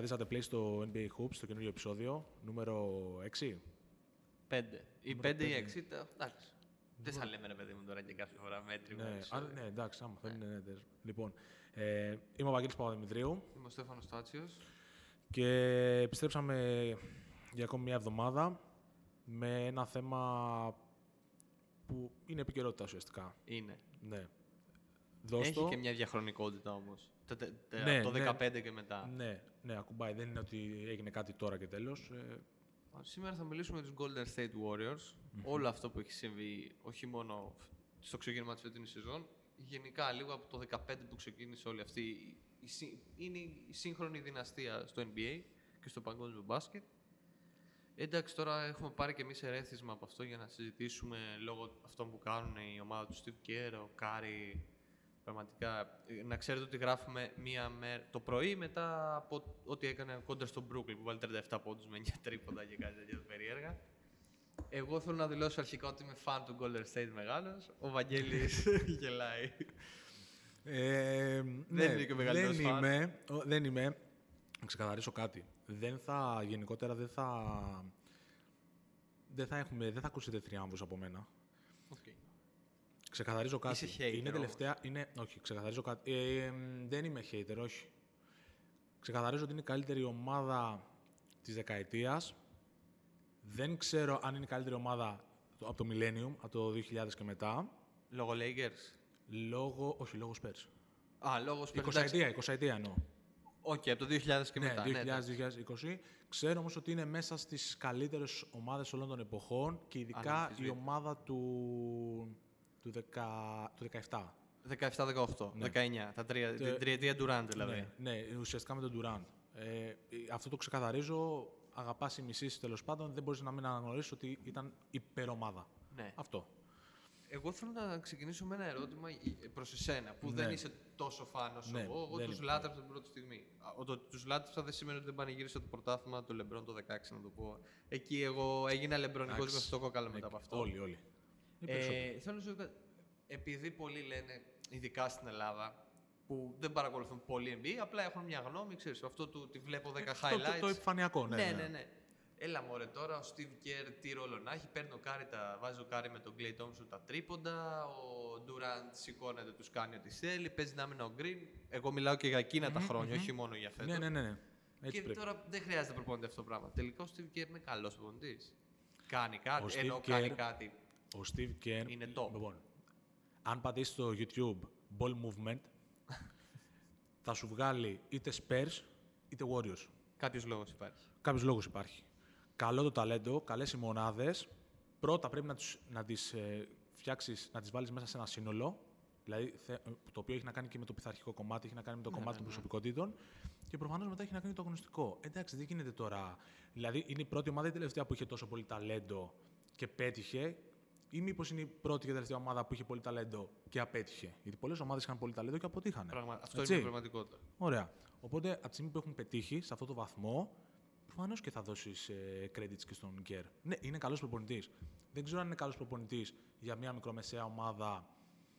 Ε, πατήσατε play στο NBA Hoops, στο καινούριο επεισόδιο, νούμερο 6. 5. Ή 5 ή 6. τα- Εντάξει. Δεν θα λέμε ρε παιδί μου τώρα και κάθε φορά μέτρημα. Ναι, έξω. α, ναι, εντάξει, άμα θέλει, ναι, ναι, ναι. Λοιπόν, ε, είμαι ο Βαγγέλης Παπαδημητρίου Είμαι ο Στέφανος Τάτσιος. και επιστρέψαμε για ακόμη μια εβδομάδα με ένα θέμα που είναι επικαιρότητα ουσιαστικά. Είναι. Ναι. Δώσ' Έχει το. και μια διαχρονικότητα όμως. Το, τε- τε- Ναι, από το ναι. 15 και μετά. Ναι, ναι, ακουμπάει. Δεν είναι ότι έγινε κάτι τώρα και τέλος. Ε, Σήμερα θα μιλήσουμε για τους Golden State Warriors. Όλο αυτό που έχει συμβεί, όχι μόνο στο ξεκίνημα της φετινής σεζόν, γενικά λίγο από το 15 που ξεκίνησε όλη αυτή, η- η συ- είναι η σύγχρονη δυναστεία στο NBA και στο παγκόσμιο μπάσκετ. Εντάξει, τώρα έχουμε πάρει και εμείς ερέθισμα από αυτό για να συζητήσουμε λόγω αυτών που κάνουν η ομάδα του Steve Kerr, ο Κάρι, πραγματικά. ε, Να ξέρετε ότι γράφουμε μία μέρα το πρωί μετά από ό,τι έκανε κόντρα στο Brooklyn που βάλει 37 πόντους με 9 τρίποντα και κάτι τέτοια περίεργα. Εγώ θέλω να δηλώσω αρχικά ότι είμαι fan του Golden State μεγάλος. Ο Βαγγέλης γελάει. Ε, ναι, είναι και ο μεγαλύτερος δεν φαν. είμαι, ο, δεν είμαι. Να ξεκαθαρίσω κάτι. Δεν θα, γενικότερα δεν θα, δεν θα έχουμε, δεν θα ακούσετε θριάμβους από μένα. Okay. Ξεκαθαρίζω κάτι. Είσαι hater είναι όμως. τελευταία, είναι, όχι, ξεκαθαρίζω κάτι. Ε, ε, δεν είμαι hater, όχι. Ξεκαθαρίζω ότι είναι η καλύτερη ομάδα της δεκαετίας. Δεν ξέρω αν είναι η καλύτερη ομάδα το- από το Millennium, από το 2000 και μετά. Λόγω Lakers. Λόγω, όχι, λόγω Spurs. Α, λόγω Spurs. 20 εντάξει. ετία, 20 ετία εννοώ. Οκ, από το 2000 και ναι, μετά. ναι, εντάξει. 2000-2020. Ξέρω όμως ότι είναι μέσα στις καλύτερες ομάδες όλων των εποχών και ειδικά η Αναμφισβήτητα. ομάδα του, του, 10, του 17. 17-18, 19. Τα τρία, την τριετία Durant δηλαδή. Ναι, ναι, ουσιαστικά με τον Durant. Ε, αυτό το ξεκαθαρίζω. Αγαπάς ή μισή τέλος πάντων, δεν μπορείς να μην αναγνωρίσεις ότι ήταν υπερομάδα. Ναι. Αυτό. Εγώ θέλω να ξεκινήσω με ένα ερώτημα προς εσένα, που δεν είσαι τόσο φαν όσο Ναι, εγώ. Εγώ δεν τους είμαι. λάτρεψα την πρώτη στιγμή. Τους λάτρεψα δεν σημαίνει ότι δεν πανηγύρισα το πρωτάθλημα του Λεμπρόν το 16, να το πω. Εκεί εγώ έγινα λεμπρονικός με Εντάξει. αυτό το κόκαλο μετά από αυτό. Όλοι, όλοι. Οι περισσότεροι. Ε, θέλω να σου πω, επειδή πολλοί λένε, ειδικά στην Ελλάδα, που δεν παρακολουθούν πολύ NBA, απλά έχουν μια γνώμη, ξέρεις, αυτό του τι βλέπω 10 το- highlights. το επιφανειακό, ναι, ναι. ναι. ναι, ναι. Έλα μωρέ τώρα, ο Steve Kerr τι ρόλο να έχει, παίρνει ο Κάρι τα, βάζει ο Κάρι με τον Klay Thompson τα τρίποντα, ο Durant σηκώνεται, τους κάνει ό,τι θέλει, παίζει να είναι ο Green. Εγώ μιλάω και για εκείνα τα χρόνια, όχι μόνο για φέτος. ναι, ναι, ναι, ναι. Έτσι και πρέπει. τώρα δεν χρειάζεται προπονητή αυτό το πράγμα. Τελικά ο Steve Kerr είναι καλός προπονητής. Κάνει κάτι, Ο Steve ενώ κάνει Kerr- κάτι. Ο Steve Kerr. Είναι top. Λοιπόν, αν πατήσεις στο YouTube ball movement, θα σου βγάλει είτε Spurs είτε Warriors. Κάποιος λόγος υπάρχει. Κάποιος λόγος υπάρχει. Καλό το ταλέντο, καλές οι μονάδες. Πρώτα πρέπει να, τους, να τις ε, φτιάξεις, να τις βάλεις μέσα σε ένα σύνολο. Δηλαδή, θε- το οποίο έχει να κάνει και με το πειθαρχικό κομμάτι, έχει να κάνει με το κομμάτι των προσωπικότητων. Και προφανώς μετά έχει να κάνει το αγωνιστικό. Εντάξει, δεν γίνεται τώρα. Δηλαδή, είναι η πρώτη ομάδα ή η τελευταία που είχε τόσο πολύ ταλέντο και πέτυχε, ή μήπως είναι η πρώτη και τελευταία ομάδα που είχε πολύ ταλέντο και απέτυχε. Γιατί πολλές ομάδες είχαν πολύ ταλέντο και αποτύχανε. Πραγμα... Αυτό Έτσι. είναι η πραγματικότητα. Ωραία. Οπότε από τη στιγμή που έχουν πετύχει σε αυτό το βαθμό, προφανώς και θα δώσεις ε, credits και στον Γκέρ. Ναι, είναι καλός προπονητής. Δεν ξέρω αν είναι καλός προπονητής για μια μικρομεσαία ομάδα.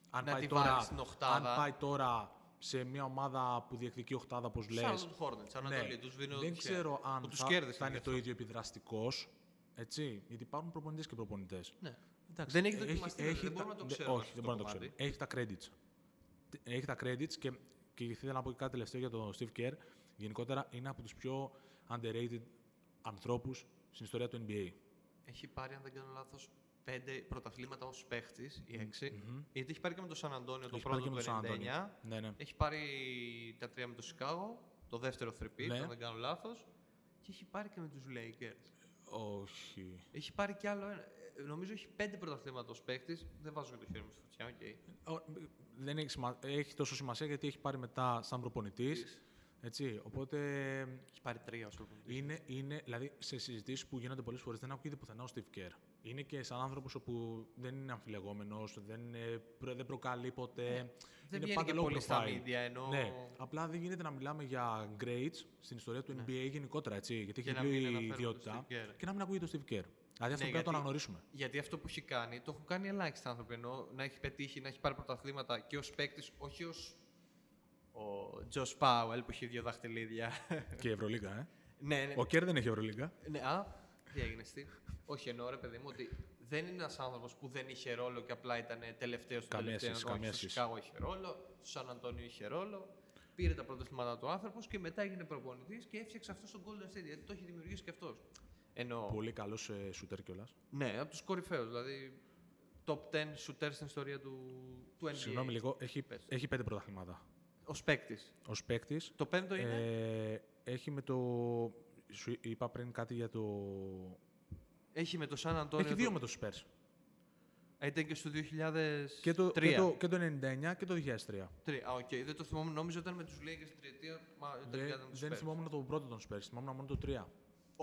Αν Να πάει, τη τώρα, βάλεις στην οχτάδα. αν πάει τώρα σε μια ομάδα που διεκδικεί οχτάδα, όπως λες. Charlotte Hornets, Ανατολή, τους βίνω δεν τυχαία. ξέρω αν Που τους θα, κέρδισαν θα είναι γι' το αυτό. ίδιο επιδραστικός. Έτσι, γιατί υπάρχουν προπονητές και προπονητές. Ναι. Δεν έχει δοκιμαστεί, βέβαια, δεν τα- μπορούμε να το δε- ξέρουμε Όχι, αυτό δεν το μπορούμε να το κομμάτι. ξέρουμε. Έχει τα credits. Έχει τα credits και, και ήθελα να πω και κάτι τελευταίο για τον Steve Kerr. Γενικότερα είναι από τους πιο underrated ανθρώπους στην ιστορία του NBA. Έχει πάρει, αν δεν κάνω λάθος, πέντε πρωταθλήματα ως παίχτης, ή έξι. Γιατί έχει πάρει και με το Σαν Αντώνιο το Έχει πάρει πρώτο και του με το San 99. Antonio. Ναι, ναι. Έχει πάρει τα τρία με το Σικάγο, το δεύτερο three-peat, Ναι. αν δεν κάνω λάθος. Και έχει πάρει και με τους Lakers. Όχι. Έχει πάρει κι άλλο ένα. Ε, Νομίζω έχει πέντε πρωταθλήματα ως παίχτη. Δεν βάζω και το χέρι μου στη φωτιά, οκ. Ο- Δεν έχει, σημα... έχει τόσο σημασία γιατί έχει πάρει μετά σαν προπονητής. Έτσι, οπότε Έχει πάρει τρία ως προπονητής. είναι, είναι, δηλαδή σε συζητήσεις που γίνονται πολλές φορές δεν ακούγεται πουθενά ο Steve Kerr. Είναι και σαν άνθρωπος όπου δεν είναι αμφιλεγόμενος, δεν, είναι- προ- δεν προκαλεί ποτέ. Δεν είναι βγαίνει πάντα και low πολύ στα profile. media, ενώ- Ναι, απλά δεν γίνεται να μιλάμε για grades στην ιστορία του NBA γενικότερα, έτσι, γιατί Και έχει να μην πλήρη αναφέρουμε τον ιδιότητα. Steve Kerr. Και να μην ακούγεται το Steve Kerr. Δηλαδή αυτό Ναι, πρέπει να το γιατί- αναγνωρίσουμε. Γιατί αυτό που έχει κάνει, το έχουν κάνει ελάχιστοι άνθρωποι. Ενώ να έχει πετύχει, να έχει πάρει πρωταθλήματα και ως παίκτης, όχι ως ο Τζος Πάουελ που έχει δύο δαχτυλίδια. Και η Ευρωλίγκα, ε. ναι, ναι. Ο Κέρ δεν έχει Ευρωλίγκα. ναι. Α, τι έγινε στη. Όχι, εννοώ ρε παιδί μου ότι δεν είναι ένας άνθρωπος που δεν είχε ρόλο και απλά ήταν τελευταίος στο Καμία τελευταίο. σχέση, Όχι, καμία στο σχέση. Σικάγο είχε ρόλο, στο Σαν Αντώνιο είχε ρόλο. Πήρε τα πρωτοστήματα του άνθρωπος και μετά έγινε προπονητής και έφτιαξε αυτός στο Golden State. Γιατί το έχει δημιουργήσει και αυτός. Εννοώ. Πολύ καλός ε, σούτερ κιόλας. Ναι, από τους κορυφαίους. Δηλαδή, top 10 shooter στην ιστορία του, του NBA. Συγγνώμη λίγο, έχει, Πες. έχει πέντε πρωταθλήματα. Ως παίκτης. Ως παίκτης. Το πέμπτο είναι; Ε, έχει με το. Σου είπα πριν κάτι για το. Έχει με το Σαν Αντώνιο. έχει δύο το... με το Spurs. Ήταν και στο 2003. Και το, και, το, και το 99 και το 2003. Τρία. Α, οκ. Δεν το θυμόμουν. Νόμιζα ήταν με τους Lakers στην τριετία. Μα Δεν, τελικά ήταν με τους δεν Spurs. θυμόμουν το πρώτο των Spurs, θυμόμουν μόνο το 3.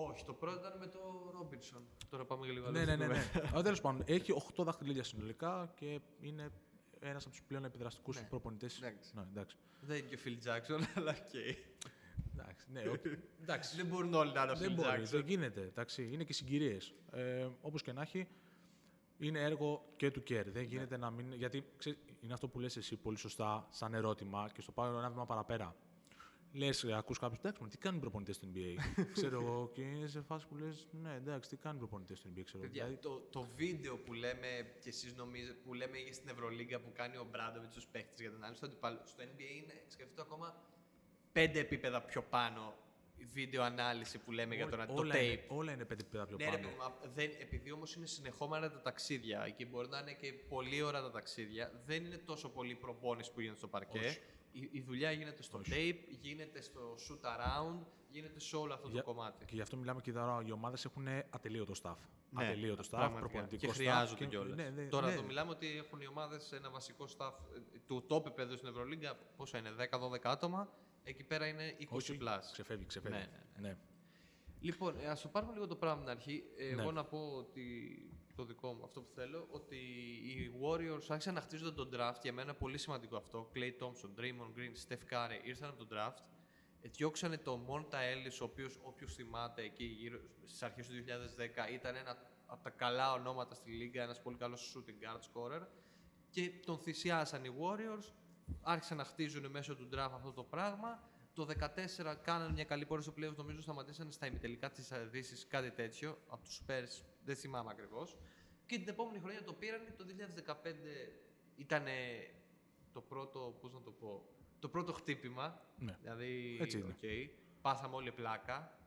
Όχι, το πρώτο ήταν με το Ρόμπινσον. Τώρα πάμε και λίγο ναι, αλλού ναι, στην ναι. ναι. κουβέντα. Αλλά τέλος πάντων, έχει 8 δαχτυλίδια συνολικά και είναι ένας από τους πλέον επιδραστικούς Ναι. προπονητές. Εντάξει. Ναι, εντάξει. Δεν είναι και ο Phil Jackson, αλλά οκ. εντάξει, ναι, οκ. εντάξει. Δεν μπορούν όλοι να είναι ο δεν Phil μπορεί, Jackson. δεν γίνεται. Εντάξει, είναι και συγκυρίες. Ε, Όπως και να έχει, είναι έργο και του Κέρ. Δεν γίνεται να μην. Γιατί ξέρεις, είναι αυτό που λες εσύ πολύ σωστά, σαν ερώτημα, και στο πάω ένα βήμα παραπέρα. Λες, ακούς κάποιους εντάξει, μα τι κάνουν οι προπονητές στο NBA. ξέρω εγώ, και είναι σε φάση που λες, ναι, εντάξει, τι κάνουν οι προπονητές στο NBA, ξέρω εγώ. Παιδιά, Δηλαδή, το, το βίντεο που λέμε και εσείς νομίζετε, που λέμε για στην Ευρωλίγκα που κάνει ο Μπράντοβιτς στους παίχτες για την ανάλυση του αντιπάλου, στο NBA είναι, σκεφτείτε ακόμα, πέντε επίπεδα πιο πάνω η βίντεο ανάλυση που λέμε για τον, το όλα, tape. είναι, όλα είναι πέντε πέρα πιο Ναι, ρε, πάνω. παιδί μου, α- δεν, επειδή όμως είναι συνεχόμενα τα ταξίδια και μπορεί να είναι και πολύ ώρα τα ταξίδια, δεν είναι τόσο πολύ προπόνηση που γίνεται στο παρκέ. Όχι. Η, η δουλειά γίνεται στο tape, γίνεται στο shoot around, γίνεται σε όλο αυτό Για- το κομμάτι. Και γι' αυτό μιλάμε και τώρα, οι ομάδες έχουν ατελείωτο staff. ατελείωτο staff, Ναι, πραγματικά. προπονητικό Και staff. χρειάζονται και- κιόλας. Ναι, ναι, Τώρα ναι. εδώ μιλάμε ότι έχουν οι ομάδες ένα βασικό staff ε, του top επίπεδου στην Ευρωλίγκα. Πόσα είναι, 10-12 άτομα. Εκεί πέρα είναι 20 Όχι, plus. ξεφεύγει, ξεφεύγει. Ναι, ναι, ναι. Λοιπόν, ε, ας το πάρουμε λίγο το πράγμα από την αρχή. Ε, Ναι. Εγώ να πω ότι το δικό μου, αυτό που θέλω, ότι οι Warriors άρχισαν να χτίζονται τον draft. Για μένα πολύ σημαντικό αυτό. Clay Thompson, Draymond Green, Steph Curry ήρθαν από τον draft. Ε, διώξανε το Monta Ellis, ο οποίος όποιος θυμάται εκεί γύρω στις αρχές του 2010 ήταν ένα από τα καλά ονόματα στη λίγα, ένας πολύ καλός shooting guard scorer και τον θυσιάσαν οι Warriors, άρχισαν να χτίζουν μέσω του draft αυτό το πράγμα. Το 2014 κάνανε μια καλή πορεία στο playoffs, νομίζω σταματήσαν στα ημιτελικά της Δύσης, κάτι τέτοιο, από τους Spurs, δεν θυμάμαι ακριβώς. Και την επόμενη χρονιά το πήραν, το 2015 ήταν το πρώτο, πώς να το πω, το πρώτο χτύπημα. Ναι. Δηλαδή, Έτσι είναι. οκ, πάθαμε όλοι πλάκα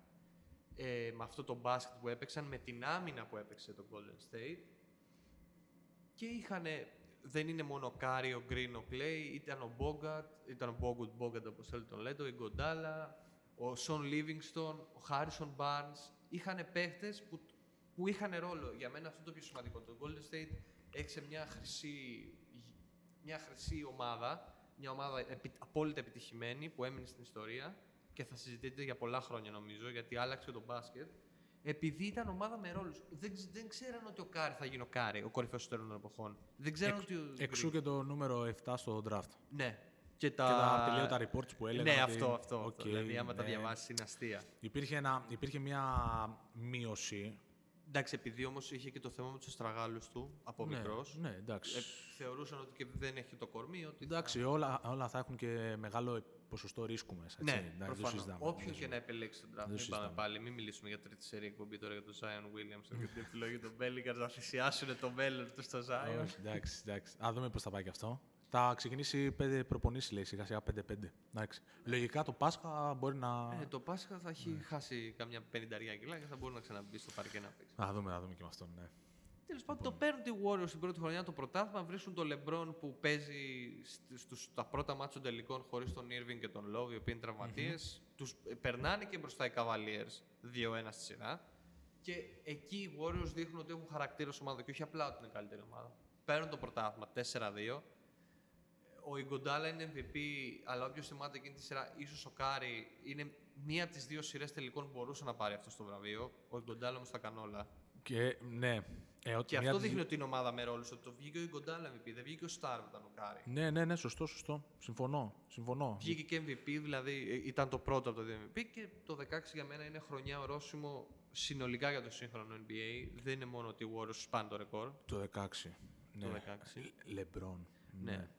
ε, με αυτό το μπάσκετ που έπαιξαν, με την άμυνα που έπαιξε το Golden State. Και είχαν, δεν είναι μόνο ο Κάρι, ο Γκριν, ο Κλέι, ήταν ο Μπόγκατ, ήταν ο Μπόγκουτ Μπόγκατ όπως θέλετε τον λέτε, ο Ιγκοντάλα, ο Σον Λίβινγκστον, ο Χάρισον Barnes. Είχαν παίχτες που, που είχαν ρόλο. Για μένα αυτό το πιο σημαντικό. Το Golden State έχει μια χρυσή, μια χρυσή ομάδα, μια ομάδα επι, απόλυτα επιτυχημένη που έμεινε στην ιστορία και θα συζητείται για πολλά χρόνια νομίζω, γιατί άλλαξε και το μπάσκετ. Επειδή ήταν ομάδα με ρόλους. Δεν, ξ- δεν ξέραν ότι ο Κάρι θα γίνει ο Κάρι, ο κορυφαίος των των εποχών. Δεν ξέραν Εξ- ότι. Ο Εξού Γκριν- και το νούμερο 7 στο draft. Ναι. Και τα, Και τα ατελείωτα reports που έλεγαν. Ναι, ότι- αυτό, αυτό. αυτό. Οκ, δηλαδή, άμα τα ναι. διαβάσεις, είναι αστεία. Υπήρχε, ένα, υπήρχε μια μείωση. Εντάξει, επειδή όμως είχε και το θέμα με τους αστραγάλους του από ναι, μικρός. Ναι, εντάξει. Ε, θεωρούσαν ότι και δεν έχει το κορμί. Ότι εντάξει, όλα, όλα θα έχουν και μεγάλο ποσοστό ρίσκου μέσα. Έτσι. Ναι, εντάξει, δεν το προφανώς. συζητάμε. Όποιον Δεν και το να επιλέξει τον draft. Δεν Μην το πάμε συζητάμε. πάλι, μην μιλήσουμε για τρίτη σερή εκπομπή τώρα για τον Zion Williams και την επιλογή των Bellinger να θυσιάσουν το μέλλον του στο Zion. Όχι, εντάξει, εντάξει. Α δούμε πώς θα πάει και αυτό. Θα ξεκινήσει πέντε προπονήσεις, λέει, σιγά σιγά 5-5. Εντάξει. Λογικά το Πάσχα μπορεί να. Ε, το Πάσχα θα έχει Ναι. χάσει καμιά πενηνταριά κιλά και θα μπορεί να ξαναμπεί στο παρκέ να παίξει. Θα δούμε, θα δούμε και με αυτόν, ναι. Τέλος πάντων, το παίρνουν οι Warriors στην πρώτη χρονιά το πρωτάθλημα. Βρίσκουν τον LeBron που παίζει σ- στους, στα πρώτα μάτια των τελικών χωρίς τον Irving και τον Love, οι οποίοι είναι τραυματίες. Τους ε, περνάνε και μπροστά οι Cavaliers 2-1 στη σειρά. Και εκεί οι Warriors δείχνουν ότι έχουν χαρακτήρα ως ομάδα και όχι απλά ότι είναι καλύτερη ομάδα. Παίρνουν το πρωτάθλημα 4-2. Ο Ιγκοντάλα είναι MVP, αλλά όποιος θυμάται εκείνη τη σειρά, ίσως ο Κάρι είναι μία από τις δύο σειρές τελικών που μπορούσε να πάρει αυτό το βραβείο. Ο Ιγκοντάλα όμως τα έκανε όλα. Και ναι. Ε, ότι Και μια αυτό της- δείχνει ότι είναι ομάδα με ρόλους. Ότι το βγήκε ο Ιγκοντάλα MVP, δεν βγήκε ο σταρ που ήταν ο Κάρι. Ναι, ναι, ναι, σωστό, σωστό. Συμφωνώ. Συμφωνώ. Βγήκε και MVP, δηλαδή ε, ήταν το πρώτο από το δύο MVP και το 16 για μένα είναι χρονιά ορόσημο συνολικά για το σύγχρονο NBA. Δεν είναι μόνο ότι οι Warriors σπάνε το ρεκόρ. Το 16. Ναι. 16. Λεμπρόν. Ναι.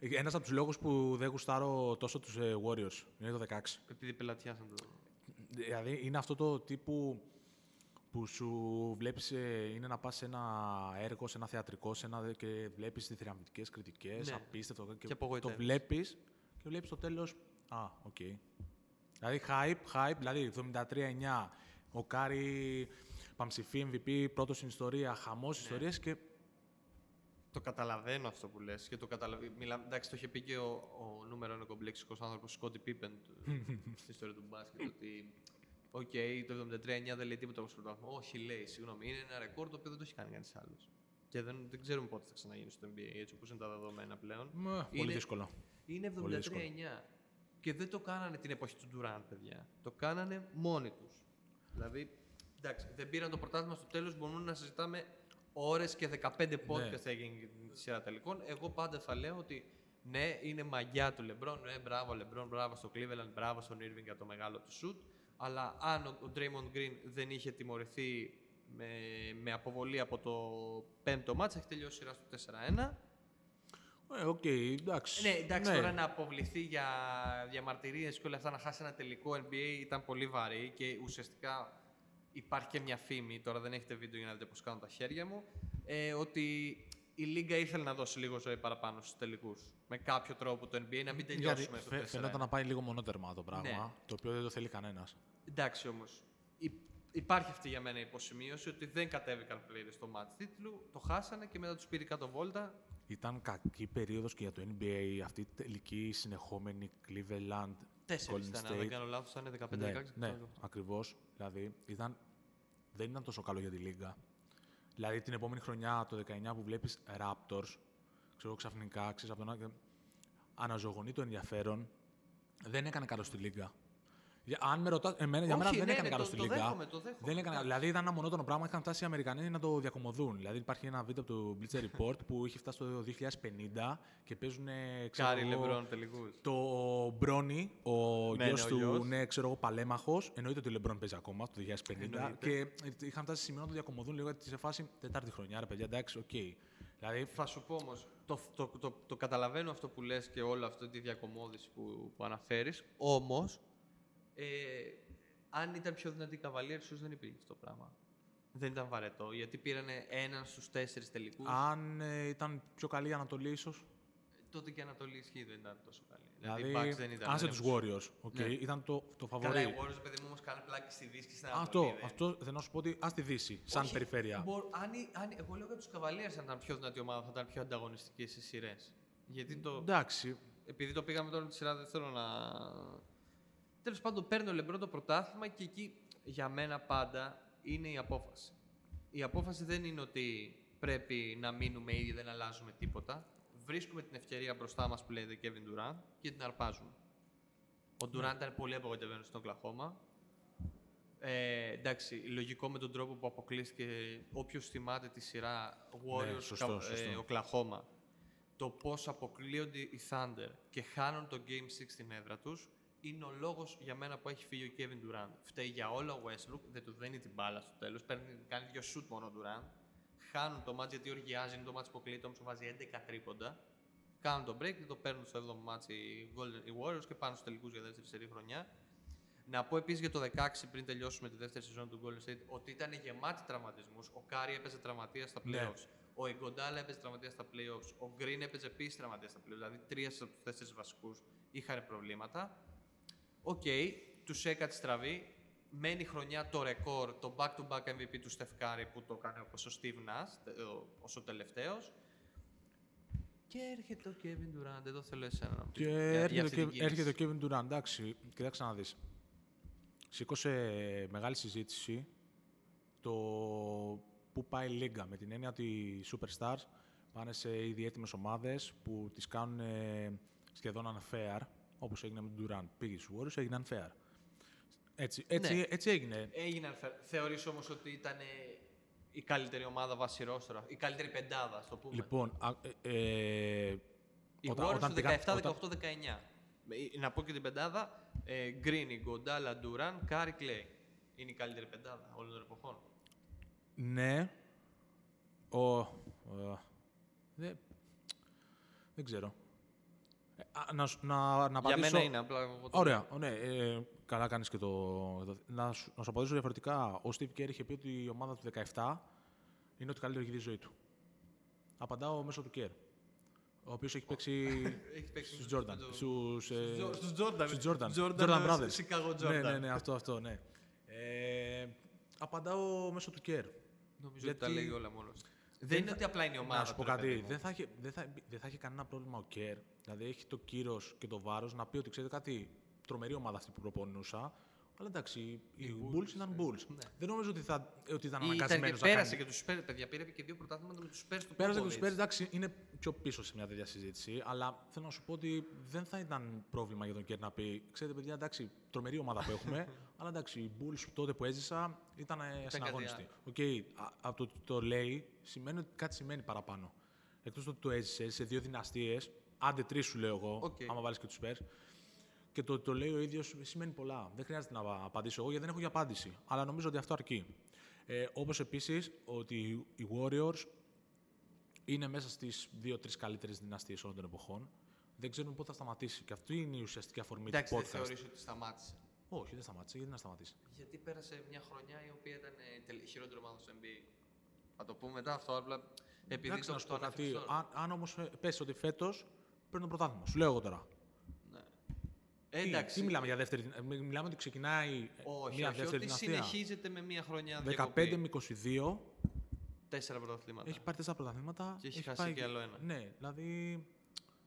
Ένας από τους λόγους που δεν γουστάρω τόσο τους Warriors είναι το 16. Επειδή πελατιάσαν το. Δηλαδή είναι αυτό το τύπου που σου βλέπεις ε, είναι να πας σε ένα έργο, σε ένα θεατρικό, σε ένα, και βλέπεις διθυραμβητικές κριτικές, Ναι. απίστευτο και, Και το απογοητεύεις. βλέπεις και βλέπεις στο τέλος, α, οκ. Δηλαδή hype, hype, δηλαδή 73-9, ο Κάρι Παμψηφί MVP, πρώτος στην ιστορία, χαμός Ναι. ιστορίες και Το καταλαβαίνω αυτό που λες και το καταλαβαίνω. Μιλά... Εντάξει, το είχε πει και ο, ο νούμερο ένα κομπλεξικός άνθρωπος, Σκότι Πίπεν, στην ιστορία του μπάσκετ, ότι Οκ, το 73-9 δεν λέει τίποτα όπως πρωτάθλημα. Όχι, λέει, συγγνώμη, είναι ένα ρεκόρ το οποίο δεν το έχει κάνει κανείς άλλος. Και δεν, δεν ξέρουμε πότε θα ξαναγίνει στο NBA, έτσι όπως είναι τα δεδομένα πλέον. μ, πολύ Είναι- δύσκολο. Είναι Πολύ δύσκολο. 73-9. Και δεν το κάνανε την εποχή του Durant, παιδιά. Το κάνανε μόνοι τους. Δηλαδή, εντάξει, δεν πήραν το πρωτάθλημα στο τέλος. Μπορούμε να συζητάμε ώρες και 15 podcast Ναι. έγινε τη σειρά τελικών. Εγώ πάντα θα λέω ότι ναι, είναι μαγιά του Λεμπρόν. Ναι, μπράβο Λεμπρόν, μπράβο στο Cleveland, μπράβο στον Irving για το μεγάλο του shoot. Αλλά αν ο, ο Draymond Green δεν είχε τιμωρηθεί με, με αποβολή από το πέμπτο μάτς, έχει τελειώσει η σειρά στο 4-1. Ε, οκ, εντάξει. Ναι, εντάξει, τώρα να αποβληθεί για διαμαρτυρίες και όλα αυτά, να χάσει ένα τελικό NBA ήταν πολύ βαρύ και ουσιαστικά υπάρχει και μια φήμη, τώρα δεν έχετε βίντεο για να δείτε πώς κάνω τα χέρια μου, ε, ότι η Λίγκα ήθελε να δώσει λίγο ζωή παραπάνω στους τελικούς. Με κάποιο τρόπο το NBA να μην Γιατί τελειώσουμε στο φαι- 4. φαινόταν να πάει λίγο μονότερμα το πράγμα, Ναι. το οποίο δεν το θέλει κανένας. Εντάξει όμως. Υπάρχει αυτή για μένα η υποσημείωση ότι δεν κατέβηκαν πλήρεις στο match τίτλου, το χάσανε και μετά τους πήρε κάτω βόλτα. Ήταν κακή περίοδος και για το NBA αυτή η τελική συνεχόμενη Cleveland. Τέσσερις Golden ήταν, αν δεν State. κάνω λάθος, ήταν 15-16. Ναι, ξέρω ναι εγώ. ακριβώς. Δηλαδή ήταν, δεν ήταν τόσο καλό για τη Λίγκα. Δηλαδή την επόμενη χρονιά, το 19, που βλέπεις Raptors, ξέρω ξαφνικά, ξέρεις από τον άλλο, αναζωογονεί το ενδιαφέρον. Δεν έκανε καλό στη Λίγκα. Για, αν με ρωτά, εμένα, για Όχι, μένα δεν ναι, έκανε ναι, καλό το- στη το Λίγκα. δέχομαι, το δέχομαι. Δεν έκανε, δηλαδή ήταν ένα μονότονο πράγμα. Είχαν φτάσει οι Αμερικανοί να το διακομωδούν. Δηλαδή υπάρχει ένα βίντεο από το Bleacher Report που είχε φτάσει το 2050 και παίζουν. ξέρω Κάρι εγώ, Λεμπρόν τελικούς. το Μπρόνι, ο Ναι, γιος ναι, ο του, γιος. ναι, ξέρω εγώ, παλέμαχος. Εννοείται ότι ο Λεμπρόν παίζει ακόμα το 2050. Εννοείται. Και είχαν φτάσει σε σημείο να το διακωμωδούν λίγο γιατί σε φάση τετάρτη χρονιά, ρε παιδιά, εντάξει, οκ. Δηλαδή, Θα σου πω όμως, το, το, το, το, καταλαβαίνω αυτό που λες και όλο αυτό τη διακωμώδηση που, που αναφέρεις, όμως, ε, αν ήταν πιο δυνατή οι Cavaliers, ίσως δεν υπήρχε αυτό το πράγμα. Δεν ήταν βαρετό, γιατί πήρανε έναν στους τέσσερις τελικούς. αν ε, ήταν πιο καλή η Ανατολή, ίσως. Τότε και η Ανατολή ισχύει δεν ήταν τόσο καλή. Δηλαδή, οι Bucks δεν ήταν. άσε δεν τους Warriors. οκ, Ναι. Ήταν το, το Καλά, φαβορί. οι Warriors, παιδί μου, όμως κάνουν πλάκα στη Δύση και στην Ανατολή. Αυτό, δεν- αυτό δεν να σου πω ότι ας τη Δύση, σαν Όχι, περιφέρεια. μπο- αν, η- αν, εγώ λέω για τους Cavaliers, αν ήταν πιο δυνατή ομάδα, θα ήταν πιο ανταγωνιστική στις σειρές. Γιατί το, Εντάξει. επειδή το πήγαμε τώρα τη σειρά, δεν θέλω να. Τέλος πάντων, παίρνει ο Λεμπρόν το πρωτάθλημα και εκεί για μένα πάντα είναι η απόφαση. Η απόφαση δεν είναι ότι πρέπει να μείνουμε ίδιοι, δεν αλλάζουμε τίποτα. Βρίσκουμε την ευκαιρία μπροστά μας που λέγεται Kevin Durant και την αρπάζουμε. Ο Durant ήταν πολύ απογοητευμένος στον Οκλαχώμα. Ε, εντάξει, λογικό με τον τρόπο που αποκλείστηκε όποιος θυμάται τη σειρά Warriors Ναι, σωστό, Κα- σωστό. ε, Οκλαχώμα το πώς αποκλείονται οι Thunder και χάνουν το Game 6 στην έδρα τους είναι ο λόγος για μένα που έχει φύγει ο Kevin Durant. Φταίει για όλα ο Westbrook, δεν του δίνει την μπάλα στο τέλος. Κάνει δύο shoot μόνο ο Durant. Χάνουν το match γιατί οργιάζει, είναι το match που ο Klay Thompson βάζει 11 τρίποντα. Κάνουν το break και το παίρνουν στο 7ο match οι, Golden, οι Warriors και πάνε στους τελικούς για δεύτερη σερί χρονιά. Να πω επίσης για το 16 πριν τελειώσουμε τη δεύτερη σεζόν του Golden State ότι ήταν γεμάτη τραυματισμούς. Ο Κάρι έπαιζε τραυματία στα Ναι. playoffs. Ο Ιγκοντάλα έπαιζε τραυματία στα playoffs. Ο Green έπαιζε επίσης τραυματία στα playoffs. Δηλαδή τρία από τους τέσσερις βασικούς είχαν προβλήματα. Οκ, του έκατσε στραβή. Μένει χρονιά το ρεκόρ, το back-to-back MVP του Steph Curry που το έκανε όπως ο Steve Nash, τε- ο- ως ο τελευταίος. Και έρχεται ο Kevin Durant, εδώ θέλω εσένα να μου πεις Και για- για έρχεται, αυτή ο την Ke- έρχεται ο κίνηση. Kevin Durant. Εντάξει, κοιτάξτε να δεις. Σήκωσε μεγάλη συζήτηση το πού πάει η Λίγκα. Με την έννοια ότι οι Superstars πάνε σε ήδη έτοιμες ομάδες που τις κάνουν ε, σχεδόν unfair, όπως έγινε με τον Durant. Πήγε στους Warriors, έγινε unfair. Έτσι, έτσι, Ναι. έτσι έγινε. Έγινε unfair. Θεωρείς όμως ότι ήταν ε, η καλύτερη ομάδα βάσει ρόστερ, η καλύτερη πεντάδα, ας το πούμε; Λοιπόν, α, ε, ε, οι όταν- Warriors όταν του πήγαν- 17, όταν- 18, 19. Ε, Να πω και την πεντάδα, ε, Green, Ιγκοντάλα, Durant, Κάρι, Klay. Είναι η καλύτερη πεντάδα όλων των εποχών. Ναι. Ο, ε, δεν, δεν ξέρω. Να, σου- να, να Για απαντήσω... μένα είναι απλά. εγώ το- Ωραία, ναι, ε, καλά κάνεις και το... το- Να, σου, να σου απαντήσω διαφορετικά. Ο Steve Kerr είχε πει ότι η ομάδα του 17 είναι ότι καλύτερη έχει δει η ζωή του. Απαντάω μέσω του Kerr. Ο οποίος έχει παίξει Έχει παίξει στους με Jordan. το- Στους, ε, Στους Τζο- στους Jordan. στους Jordan. Jordan, Jordan ε, Brothers. Chicago Ναι, Jordan. ναι, ναι, αυτό, αυτό, ναι. Ε, απαντάω μέσω του Kerr. Νομίζω ότι τα Γιατί- λέει όλα μόνος. Δεν είναι θα- ότι απλά είναι η ομάδα. Να σου πω του, ρε παιδί κάτι. μου. Δεν θα, είχε, δεν, θα, δεν θα είχε κανένα πρόβλημα ο Κέρ. Δηλαδή έχει το κύρος και το βάρος να πει ότι ξέρετε κάτι. Τρομερή ομάδα αυτή που προπονούσα. Αλλά εντάξει, οι Bulls ήταν Bulls. Δεν νομίζω ότι, θα, ότι ήταν Ή Ήταν και αναγκασμένο να πέρασε κάνει. και τους Spurs, παιδιά. Πήρε και δύο πρωταθλήματα με τους Spurs του Πέρασε και τους Popovich. Spurs, εντάξει, είναι πιο πίσω σε μια τέτοια συζήτηση. Αλλά θέλω να σου πω ότι δεν θα ήταν πρόβλημα για τον Κέρ να πει: Ξέρετε, παιδιά, εντάξει, τρομερή ομάδα που έχουμε. αλλά εντάξει, οι Bulls τότε που έζησα ήταν ε, ασυναγώνιστοι. Οκ, α- από το ότι το λέει σημαίνει ότι κάτι σημαίνει παραπάνω. Εκτός ότι το έζησες σε δύο δυναστείες, άντε τρεις σου λέω εγώ, Οκ. άμα βάλεις και τους Spurs. Και το ότι το λέει ο ίδιος σημαίνει πολλά. Δεν χρειάζεται να απαντήσω εγώ γιατί δεν έχω για απάντηση. Αλλά νομίζω ότι αυτό αρκεί. Ε, Όπως επίσης ότι οι Warriors είναι μέσα στις δύο-τρεις καλύτερες δυναστείες όλων των εποχών. Δεν ξέρουμε πότε θα σταματήσει. Και αυτή είναι η ουσιαστική αφορμή Εντάξει, του δεν podcast. θεωρείς ότι σταμάτησε; Όχι, δεν σταμάτησε. Γιατί να σταματήσει; Γιατί πέρασε μια χρονιά η οποία ήταν ε, τελ- η χειρότερη ομάδα στο NBA. Θα το πούμε μετά αυτό, απλά επειδή Εντάξει, το, να σου το πω κάτι. ανέφερες τώρα. Αν, αν όμως πέσει ότι φέτος παίρνει το πρωτάθλημα, σου λέω εγώ τώρα. Ναι. Τι- Εντάξει. Τι, μιλάμε για δεύτερη. δυνα- μι- Μιλάμε ότι ξεκινάει Όχι, μια όχι, δεύτερη ότι δυναστεία. συνεχίζεται με μια χρονιά 15 διακοπή. με 22 Τέσσερα πρωταθλήματα. έχει πάρει τέσσερα πρωταθλήματα. Και έχει χάσει και άλλο ένα. Ναι, δηλαδή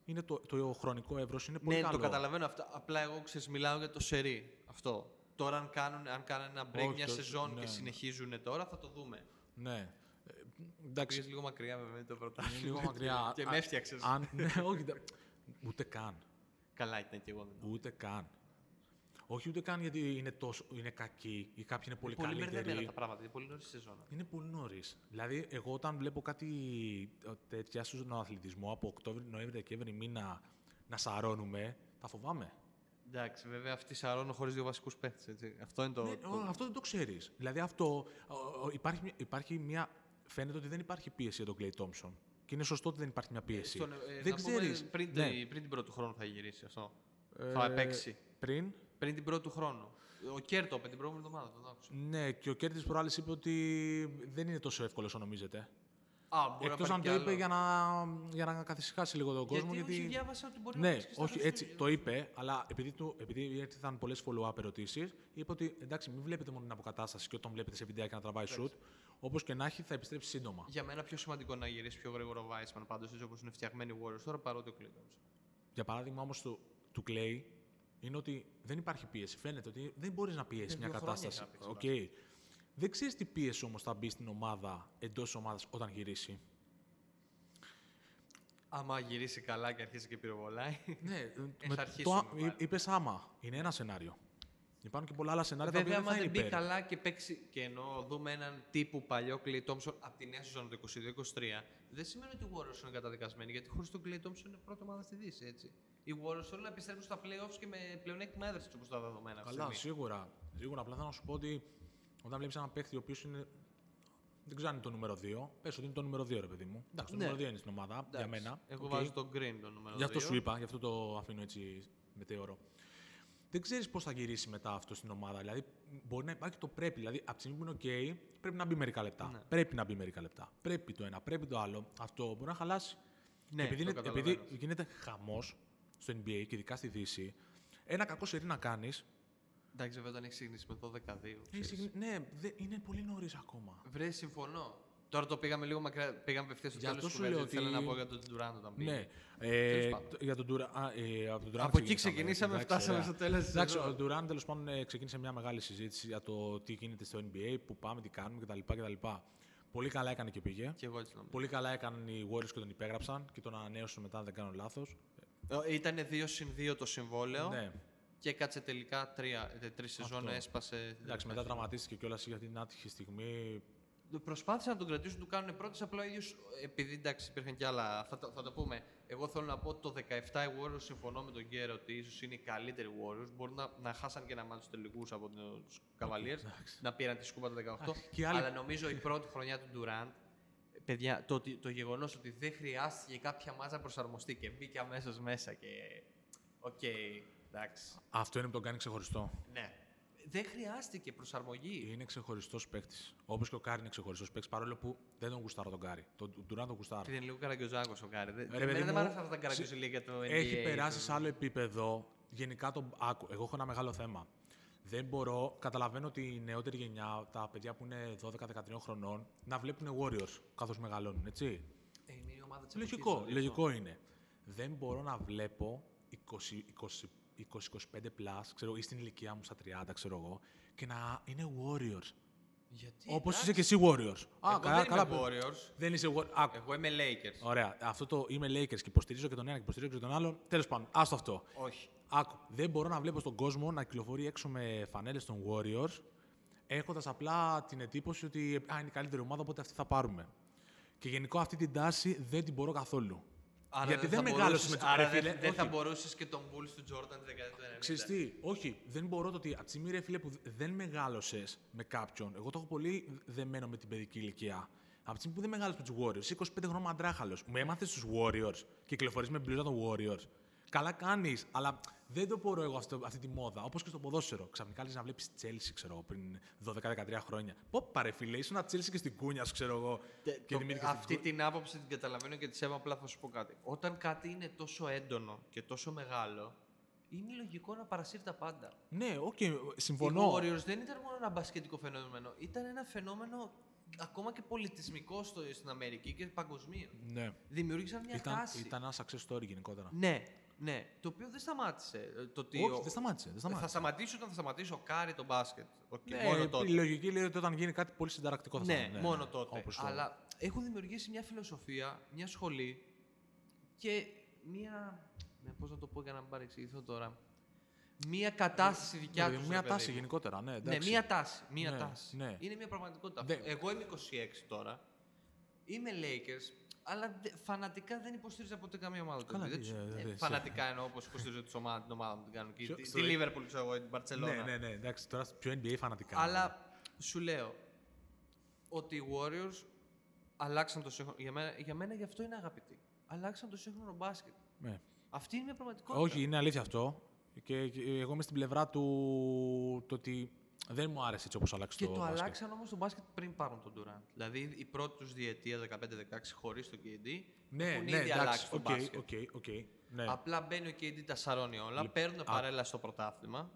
είναι το, το χρονικό εύρος είναι πολύ Ναι, καλό. το καταλαβαίνω αυτό. Απλά εγώ ξέρεις, μιλάω για το σερί. Αυτό. Τώρα, αν κάνουν, αν κάνουν ένα break Όχι, μια το- σεζόν ναι. και συνεχίζουν τώρα, θα το δούμε. Ναι. Ε, εντάξει, Πήγες λίγο μακριά βέβαια με το είναι πρωτάθλημα. λίγο μακριά. και Α- με έφτιαξες. Αν, ναι, όχι, δε- ούτε καν. Καλά ήταν και εγώ δεν το. Ούτε καν. Όχι ούτε καν γιατί είναι, τόσο, είναι κακοί ή κάποιοι είναι πολύ, Πολύ μπερδεμένα καλύτεροι. τα πράγματα. Είναι πολύ νωρίς η σεζόν. Είναι πολύ νωρίς. Δηλαδή, εγώ όταν βλέπω κάτι ε, τέτοια στον αθλητισμό από Οκτώβρη, Νοέμβρη, Δεκέμβρη μήνα να σαρώνουμε, τα φοβάμαι. Εντάξει, βέβαια αυτοί σαρώνουν χωρίς δύο βασικούς παίχτε. Αυτό είναι το. Ναι, το- ο, αυτό δεν το ξέρεις. Δηλαδή, αυτό, ο, ο, υπάρχει, μια- υπάρχει μια. Φαίνεται ότι δεν υπάρχει πίεση για τον Clay Thompson. Και είναι σωστό ότι δεν υπάρχει μια πίεση. Στον, ε, δεν να πούμε, ξέρεις. πριν, ναι. τη- πριν την πρώτη χρόνο θα γυρίσει αυτό. Ε, θα παίξει. Πριν. Πριν την πρώτη χρόνο. Ο Κέρ το είπε την προηγούμενη εβδομάδα, τον άκουσα. Ναι, και ο Κέρτης προάλλης είπε ότι δεν είναι τόσο εύκολος όσο νομίζετε. Α, μπορεί Εκτός να αν πάρει το κι είπε άλλο. για να, για να καθησυχάσει λίγο τον κόσμο. Γιατί, Γιατί, όχι, διάβασα ότι μπορεί να ναι, παίξει και στα όχι, έτσι Χριστούγεννα. το είπε, αλλά επειδή, του, επειδή ήρθαν πολλές follow-up ερωτήσεις, είπε ότι εντάξει, μην βλέπετε μόνο την αποκατάσταση και όταν βλέπετε σε βιντεάκι να τραβάει shoot. Όπως και να έχει, θα επιστρέψει σύντομα. Για μένα πιο σημαντικό να γυρίσεις πιο γρήγορα ο Wiseman πάντως έτσι όπως είναι φτιαγμένοι οι Warriors τώρα παρά ο Klay. Για παράδειγμα όμως του, του Klay είναι ότι δεν υπάρχει πίεση. Φαίνεται ότι δεν μπορείς να πιέσεις Είναι μια δύο χρόνια κατάσταση. έχει να παίξει Οκ. Δεν ξέρεις τι πίεση όμως θα μπει στην ομάδα εντός ομάδας όταν γυρίσει. Άμα γυρίσει καλά και αρχίσει και πυροβολάει. ναι, θα αρχίσουμε πάλι. είπες άμα. Είναι ένα σενάριο. Υπάρχουν και πολλά άλλα σενάρια τα οποία Βέβαια, δεν θα άμα είναι δεν μπει υπέρ. καλά και παίξει. Και ενώ δούμε έναν τύπου παλιό Clay Thompson από τη νέα σεζόν το 22-23, δεν σημαίνει ότι οι Warriors είναι καταδικασμένοι. Γιατί χωρίς τον Clay Thompson είναι πρώτη ομάδα στη Δύση. Έτσι. Οι Warriors θέλουν να επιστρέψουν στα playoffs και με πλεονέκτημα έδρας όπως τα δεδομένα. αυτή τη Καλά, στιγμή. σίγουρα. Σίγουρα. Απλά θέλω να σου πω ότι όταν βλέπεις έναν παίχτη ο οποίος είναι. Δεν ξέρω αν είναι το νούμερο 2. Πες ότι είναι το νούμερο 2, ρε παιδί μου. Εντάξει, το Ναι. νούμερο 2 είναι στην ομάδα για Εντάξει. μένα. Εγώ Οκ. βάζω τον Green το νούμερο Γι' αυτό 2. σου είπα, γι' αυτό το αφήνω έτσι μετέωρο. Δεν ξέρεις πώς θα γυρίσει μετά αυτό στην ομάδα. Δηλαδή, μπορεί να υπάρχει το πρέπει. Δηλαδή, από τη στιγμή που είναι OK, πρέπει να μπει μερικά λεπτά. Ναι. Πρέπει να μπει μερικά λεπτά. Πρέπει το ένα, πρέπει το άλλο. Αυτό μπορεί να χαλάσει. Ναι, Και επειδή, το είναι- καταλαβαίνω. επειδή γίνεται χαμός στο NBA και ειδικά στη Δύση, ένα κακό σερί να κάνεις. Εντάξει, βέβαια, όταν έχεις ξεκινήσει με 12-2. Ναι, δε- είναι πολύ νωρίς ακόμα. Βρε, συμφωνώ. Τώρα το πήγαμε λίγο μακριά, πήγαμε απευθείας στο Γι' τέλος αυτό του σου λέω κουβέντα. Θέλω ότι- να πω για τον Durant όταν πήγε. Ναι. Ε, Τέλος πάντων. το- για τον Durant, α, ε, από τον Durant Από εκεί ξεκινήσαμε, ξεκινήσαμε, εντάξει, φτάσαμε ωραία. στο τέλος της Εντάξει, σεζόν. ο Durant τέλος πάντων ε, ξεκίνησε μια μεγάλη συζήτηση για το τι γίνεται στο NBA, πού πάμε, τι κάνουμε κτλ. κτλ. Πολύ καλά έκανε και πήγε. Και εγώ έτσι νομίζω. Πολύ καλά έκαναν οι Warriors και τον υπέγραψαν και τον ανανέωσαν μετά, αν δεν κάνω λάθος. Ήταν 2 συν 2 το συμβόλαιο Ναι. Και κάτσε τελικά τρία, ε, τρεις σεζόν Αυτό. έσπασε. Εντάξει, μετά τραυματίστηκε κιόλας για την άτυχη στιγμή. Προσπάθησαν να τον κρατήσουν, του κάνουν πρώτες. Απλά ο ίδιος, επειδή εντάξει, υπήρχαν κι άλλα. Θα, το- θα το πούμε. Εγώ θέλω να πω ότι το 17 οι Warriors συμφωνώ με τον Γκέρο ότι ίσως είναι οι καλύτεροι Warriors. Μπορεί να, να χάσαν και ένα μάτι στου τελικούς από τους Cavaliers, να πήραν τη σκούπα το 18. και οι άλλοι- Αλλά νομίζω η πρώτη χρονιά του Durant, παιδιά, το, ότι- το γεγονός ότι δεν χρειάστηκε κάποια ματς να προσαρμοστεί και μπήκε αμέσως μέσα και Οκ, εντάξει. Αυτό είναι που τον κάνει ξεχωριστό. Ναι. Δεν χρειάστηκε προσαρμογή. Είναι ξεχωριστός παίκτης. Όπως και ο Κάρι είναι ξεχωριστός παίκτης, παρόλο που δεν τον γουστάρω τον Κάρι. Τον Ντουράντ τον γουστάρω. Και είναι λίγο καραγκιοζάκος ο Κάρι. Δεν Ρε, παιδί εμένα δεν μου, μ' άρεσαν αυτά τα καραγκιοζιλίκια για το NBA. Έχει περάσει σε άλλο επίπεδο. Γενικά τον. Άκου, εγώ έχω ένα μεγάλο θέμα. Δεν μπορώ, καταλαβαίνω ότι η νεότερη γενιά, τα παιδιά που είναι 12-13 χρονών, να βλέπουν Warriors καθώς μεγαλώνουν, έτσι. Ε, είναι η ομάδα της Λογικό, εποχής, δηλαδή, λογικό είναι. Δεν μπορώ να βλέπω 20-25 plus, ξέρω, ή στην ηλικία μου στα 30, ξέρω εγώ, και να είναι Warriors. Γιατί, Όπως εντάξει. είσαι και εσύ Warriors. Εγώ δεν είμαι Warriors. Δεν είσαι Warriors. Άκου. Εγώ είμαι Lakers. Ωραία. Αυτό το είμαι Lakers και υποστηρίζω και τον ένα και υποστηρίζω και τον άλλον. Τέλος πάντων, άστο αυτό. Όχι. Άκου. Δεν μπορώ να βλέπω στον κόσμο να κυκλοφορεί έξω με φανέλες των Warriors, έχοντας απλά την εντύπωση ότι α, είναι η καλύτερη ομάδα, οπότε αυτή θα πάρουμε. Και γενικώ αυτή την τάση δεν την μπορώ καθόλου. Άρα Γιατί δεν θα μεγάλωσε μπορούσες- με του Άρα ρε φίλε, δεν, δεν θα όχι. μπορούσες και τον Bulls του Jordan τη δεκαετία του 90. Ξέρεις τι, όχι, δεν μπορώ το ότι από τη στιγμή ρε φίλε που δεν μεγάλωσες με κάποιον, εγώ το έχω πολύ δεμένο με την παιδική ηλικία. Από τη στιγμή που δεν μεγάλωσες με τους Warriors, είσαι 25 χρόνια μαντράχαλος, μου έμαθες τους Warriors και κυκλοφορείς με μπλούζα των Warriors. Καλά κάνεις, αλλά δεν το μπορώ εγώ αυτό, αυτή τη μόδα. Όπως και στο ποδόσφαιρο. Ξαφνικά λες να βλέπεις Chelsea, ξέρω εγώ, πριν 12-13 χρόνια. Πω πω ρε φίλε, ήσουν Chelsea και στην κούνια, σου, ξέρω εγώ. Τε- και το- δημιουργείς την αυτή κου- την άποψη την καταλαβαίνω και τη σέβομαι, απλά θα σου πω κάτι. Όταν κάτι είναι τόσο έντονο και τόσο μεγάλο, είναι λογικό να παρασύρει τα πάντα. Ναι, οκ, Οι συμφωνώ. Warriors δεν ήταν μόνο ένα μπασκετικό φαινόμενο, ήταν ένα φαινόμενο ακόμα και πολιτισμικό στο, στην Αμερική και παγκοσμίως. Ναι. Δημιούργησαν μια Ήταν, τάση. ήταν ένα success story γενικότερα. Ναι, ναι. Το οποίο δεν σταμάτησε. Ε, Το ότι Όχι, ο- δεν σταμάτησε. Δεν σταμάτησε. Θα σταματήσει όταν θα σταματήσει ο Κάρι το μπάσκετ. Ο- και Ναι, μόνο τότε. Η λογική λέει ότι όταν γίνει κάτι πολύ συνταρακτικό θα Ναι, σταματήσει. μόνο τότε. Όπως το- Αλλά έχουν δημιουργήσει μια φιλοσοφία, μια σχολή και μια. Ναι, πώς να το πω για να μην παρεξηγηθώ τώρα. Μια κατάσταση δικιά Δηλαδή, τους. Μια τάση γενικότερα, ναι. Ναι, εντάξει. μια τάση. Μια Ναι, τάση. ναι. Είναι μια πραγματικότητα. Δεν- Εγώ είμαι 26 τώρα. Είμαι Lakers, αλλά δε- φανατικά δεν υποστήριζα ποτέ καμία ομάδα. του Καλά, NBA. Δεν τι, τους- ε, ε, δεν- φανατικά εννοώ όπω υποστηρίζω τις ομάδα- την ομάδα μου την κάνω. Και Ποιο- τη- στο- τη Liverpool, ξέρω εγώ, την Barcelona. Ναι, ναι, ναι. Εντάξει, τώρα πιο NBA φανατικά. Αλλά σου λέω ότι οι Warriors αλλάξαν το σύγχρονο. Για μένα, για μένα γι' αυτό είναι αγαπητοί. Αλλάξαν το σύγχρονο μπάσκετ. Ναι. Αυτή είναι μια πραγματικότητα. Όχι, είναι αλήθεια αυτό. Και, και εγώ είμαι στην πλευρά του το ότι δεν μου άρεσε έτσι όπως άλλαξε Και το, το μπάσκετ. αλλάξαν όμως το μπάσκετ πριν πάρουν τον Durant. Δηλαδή η πρώτη τους διετία 15-16 χωρίς τον KD Ναι, έχουν ναι, ήδη εντάξει, αλλάξει το οκ, μπάσκετ. οκ, οκ, ναι, Απλά μπαίνει ο KD, τα σαρώνει όλα, Λοιπόν, παίρνουν α- παρέλα στο πρωτάθλημα.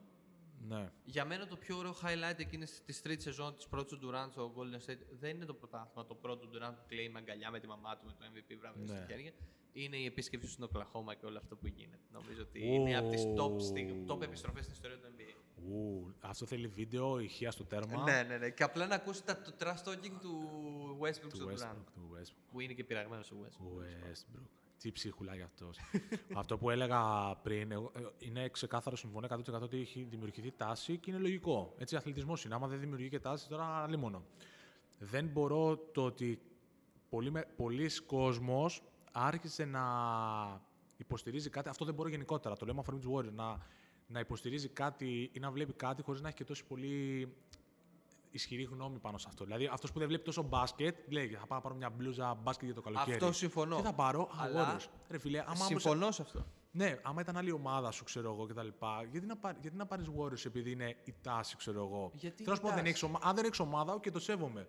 ναι. Για μένα το πιο ωραίο highlight εκείνη τη τρίτη σεζόν της πρώτης του Durant στο Golden State δεν είναι το πρωτάθλημα. Το πρώτο του Durant που κλαίει με αγκαλιά με τη μαμά του με το MVP βραβείο Ναι. στα χέρια. Είναι η επίσκεψη του στην Οκλαχώμα και όλο αυτό που γίνεται. Νομίζω ότι είναι από τις top, στιγ- top επιστροφές στην ιστορία του NBA. Ου, αυτό θέλει βίντεο, ηχεία στο τέρμα. Ναι, ναι, ναι. Και απλά να ακούσει τα, το trash talking του Westbrook Του στον Durant. Westbrook, του Westbrook. Που είναι και πειραγμένος ο Westbrook. Westbrook. Τι ψίχουλα αυτός. αυτό που έλεγα πριν, εγώ, ε, είναι ξεκάθαρο συμφωνώ 100% ότι έχει δημιουργηθεί τάση και είναι λογικό. Έτσι, αθλητισμός είναι. Άμα δεν δημιουργεί και τάση, τώρα άλλη μόνο. Δεν μπορώ το ότι πολλοί, με- πολλοί κόσμος άρχισε να υποστηρίζει κάτι. Αυτό δεν μπορώ γενικότερα. Το λέμε αφορμή του Warriors. Να, να υποστηρίζει κάτι ή να βλέπει κάτι χωρίς να έχει και τόσο πολύ ισχυρή γνώμη πάνω σε αυτό. Δηλαδή, αυτός που δεν βλέπει τόσο μπάσκετ, λέει: Θα πάω να πάρω μια μπλούζα μπάσκετ για το καλοκαίρι. Αυτό συμφωνώ. Τι θα πάρω, Αλλά- αγόρος. Ρε φίλε, άμα όμως- Συμφωνώ σε αυτό. ναι, άμα ήταν άλλη ομάδα σου, ξέρω εγώ κτλ. Γιατί να, πάρει, γιατί να πάρεις Warriors επειδή είναι η τάση, ξέρω εγώ. Γιατί Θέλω να σου η πω, δεν τάση. έχεις ομα... αν δεν έχεις ομάδα, και το σέβομαι.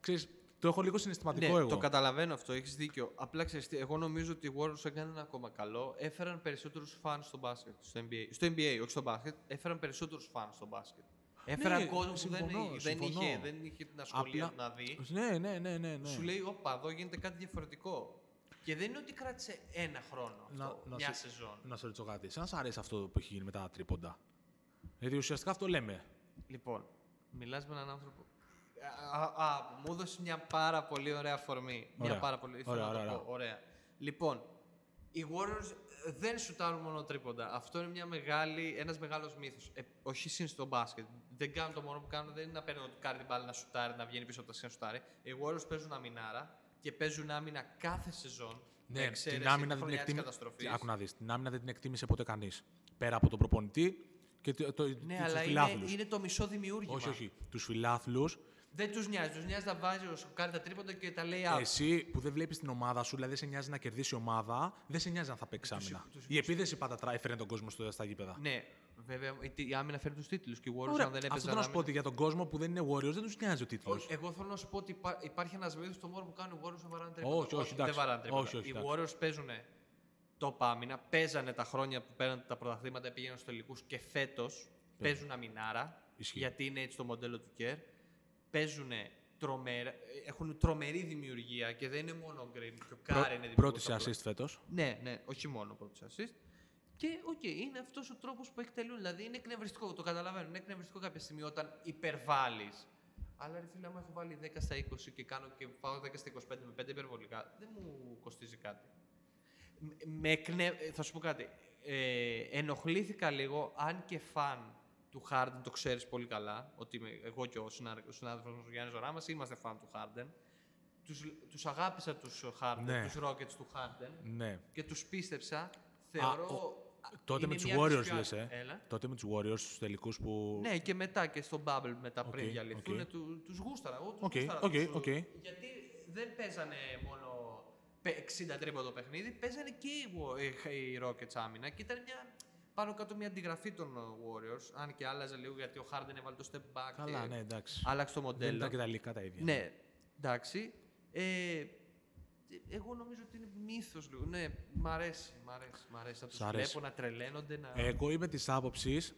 Ξέρεις, το έχω λίγο συναισθηματικό ναι, εγώ. το καταλαβαίνω αυτό, έχεις δίκιο. Απλά ξέρεις τι, εγώ νομίζω ότι οι Warriors έκαναν ένα ακόμα καλό. Έφεραν περισσότερους φαν στο μπάσκετ. Στο NBA, στο NBA όχι στο μπάσκετ. Έφεραν περισσότερους φαν στο μπάσκετ. Έφεραν κόσμο που δεν, συμφωνώ, δεν, συμφωνώ. είχε, δεν είχε την ασχολία Απλά- του να δει. Ναι, ναι, ναι, ναι. ναι. Σου λέει, Όπα, εδώ γίνεται κάτι διαφορετικό. Και δεν είναι ότι κράτησε ένα χρόνο αυτό, μια σε, σεζόν. να σε ρωτήσω κάτι. Σε σ' αρέσει αυτό που έχει γίνει μετά τα τρίποντα; Γιατί ουσιαστικά αυτό λέμε. Λοιπόν, μιλάς με έναν άνθρωπο. Α, α, α, μου έδωσες μια πάρα πολύ ωραία αφορμή. Μια Ωραία. πάρα πολύ. Θέλω Ωραία, να το ωραία, πω. Ωραία. Λοιπόν, οι Warriors ε, δεν σουτάρουν μόνο τρίποντα. Αυτό είναι μια μεγάλη, ένας μεγάλος μύθος. Ε, όχι συν στο μπάσκετ. Δεν κάνουν το μόνο που κάνουν, δεν είναι να παίρνουν το κάρι την μπάλα να σουτάρει, να βγαίνει πίσω από τα σκηνά να σουτάρει. Οι Warriors παίζουν αμυνάρα και παίζουν άμυνα κάθε σεζόν. με Ναι, εξαίρεση την άμυνα, τη δεν την χρονιάς της εκτίμη... καταστροφής. Άκου να δεις, την άμυνα δεν την εκτίμησε ποτέ κανείς. Πέρα από τον προπονητή και το, το, Ναι, τους αλλά είναι, φιλάθλους. είναι το μισό δημιούργημα. Όχι, όχι. Τους φιλάθλους Δεν τους νοιάζει. Τους νοιάζει να βάζει ο Σοκάρη τα τρίποντα και τα λέει out. Εσύ που δεν βλέπεις την ομάδα σου, δηλαδή δεν σε νοιάζει να κερδίσει η ομάδα, δεν σε νοιάζει αν θα παίξει άμυνα. τους- Η επίδεση πάντα τρα- έφερε τον κόσμο στο- στα γήπεδα. Ναι, βέβαια η, η άμυνα φέρνει τους τίτλους και οι Warriors Ωραία, αν δεν αυτό έπαιζαν. θέλω να σου πω άμυνα- ότι για τον κόσμο που δεν είναι Warriors δεν τους νοιάζει ο τίτλος. Όχι, Εγώ θέλω να σου πω ότι υπά- υπάρχει ένας μύθο στο μόνο που κάνουν οι Warriors να βαράνε τρίποντα. Όχι, όχι, εντάξει. δεν βαράνε τρίποντα. Όχι, όχι, οι εντάξει. Warriors παίζουν το άμυνα, παίζανε τα χρόνια που πέραν τα πρωταθλήματα, πήγαιναν στους τελικούς και φέτος παίζουν αμυνάρα. Ισχύει. Γιατί είναι έτσι το μοντέλο του Kerr. Παίζουν τρομέρα, έχουν τρομερή δημιουργία και δεν είναι μόνο ο Green. Και ο Κάρ είναι δημιουργός Πρώτη σε απλά. assist φέτος. Ναι, ναι, όχι μόνο πρώτη assist. Και οκ, είναι αυτός ο τρόπος που εκτελούν. Δηλαδή είναι εκνευριστικό, το καταλαβαίνω. Είναι εκνευριστικό κάποια στιγμή όταν υπερβάλλεις. Αλλά ρε φίλε, άμα έχω βάλει 10 στα 20 και κάνω και πάω 10 στα 25 με 5 υπερβολικά, δεν μου κοστίζει κάτι. Με- Με εκνε... ε, Θα σου πω κάτι. Ε, ενοχλήθηκα λίγο, αν και φαν του Harden, το ξέρεις πολύ καλά, ότι είμαι, εγώ και ο συνάδελφο μου ο Γιάννης Ζωράμας είμαστε φαν του Harden. Τους, τους αγάπησα τους Harden, Ναι. τους Rockets του Harden Ναι. και τους πίστεψα. Θεωρώ. Τότε είναι με τους μία από τις Warriors πιο- λες, ε. Έλα. Τότε με τους Warriors στους τελικούς που. Ναι, και μετά και στο Bubble μετά πριν Οκ, διαλυθούν, οκ. του, τους γούσταρα. Εγώ τους Οκ, γούσταρα οκ, τους- οκ. Γιατί δεν παίζανε μόνο πε- 60 τρίποντο παιχνίδι, παίζανε και οι, Wa- ε, οι Rockets άμυνα και ήταν μια, πάνω κάτω μια αντιγραφή των ε, Warriors, αν και άλλαζε λίγο γιατί ο Harden έβαλε το step back Καλά, και ναι, εντάξει. άλλαξε το Δεν μοντέλο. ήταν και τα υλικά τα ίδια. Ναι, εντάξει. Ε, εγώ νομίζω ότι είναι μύθος λίγο. Ναι, μ' αρέσει, μ' αρέσει. Μ' αρέσει να Σ' του αρέσει. βλέπω να τρελαίνονται. Να... Εγώ είμαι της άποψης.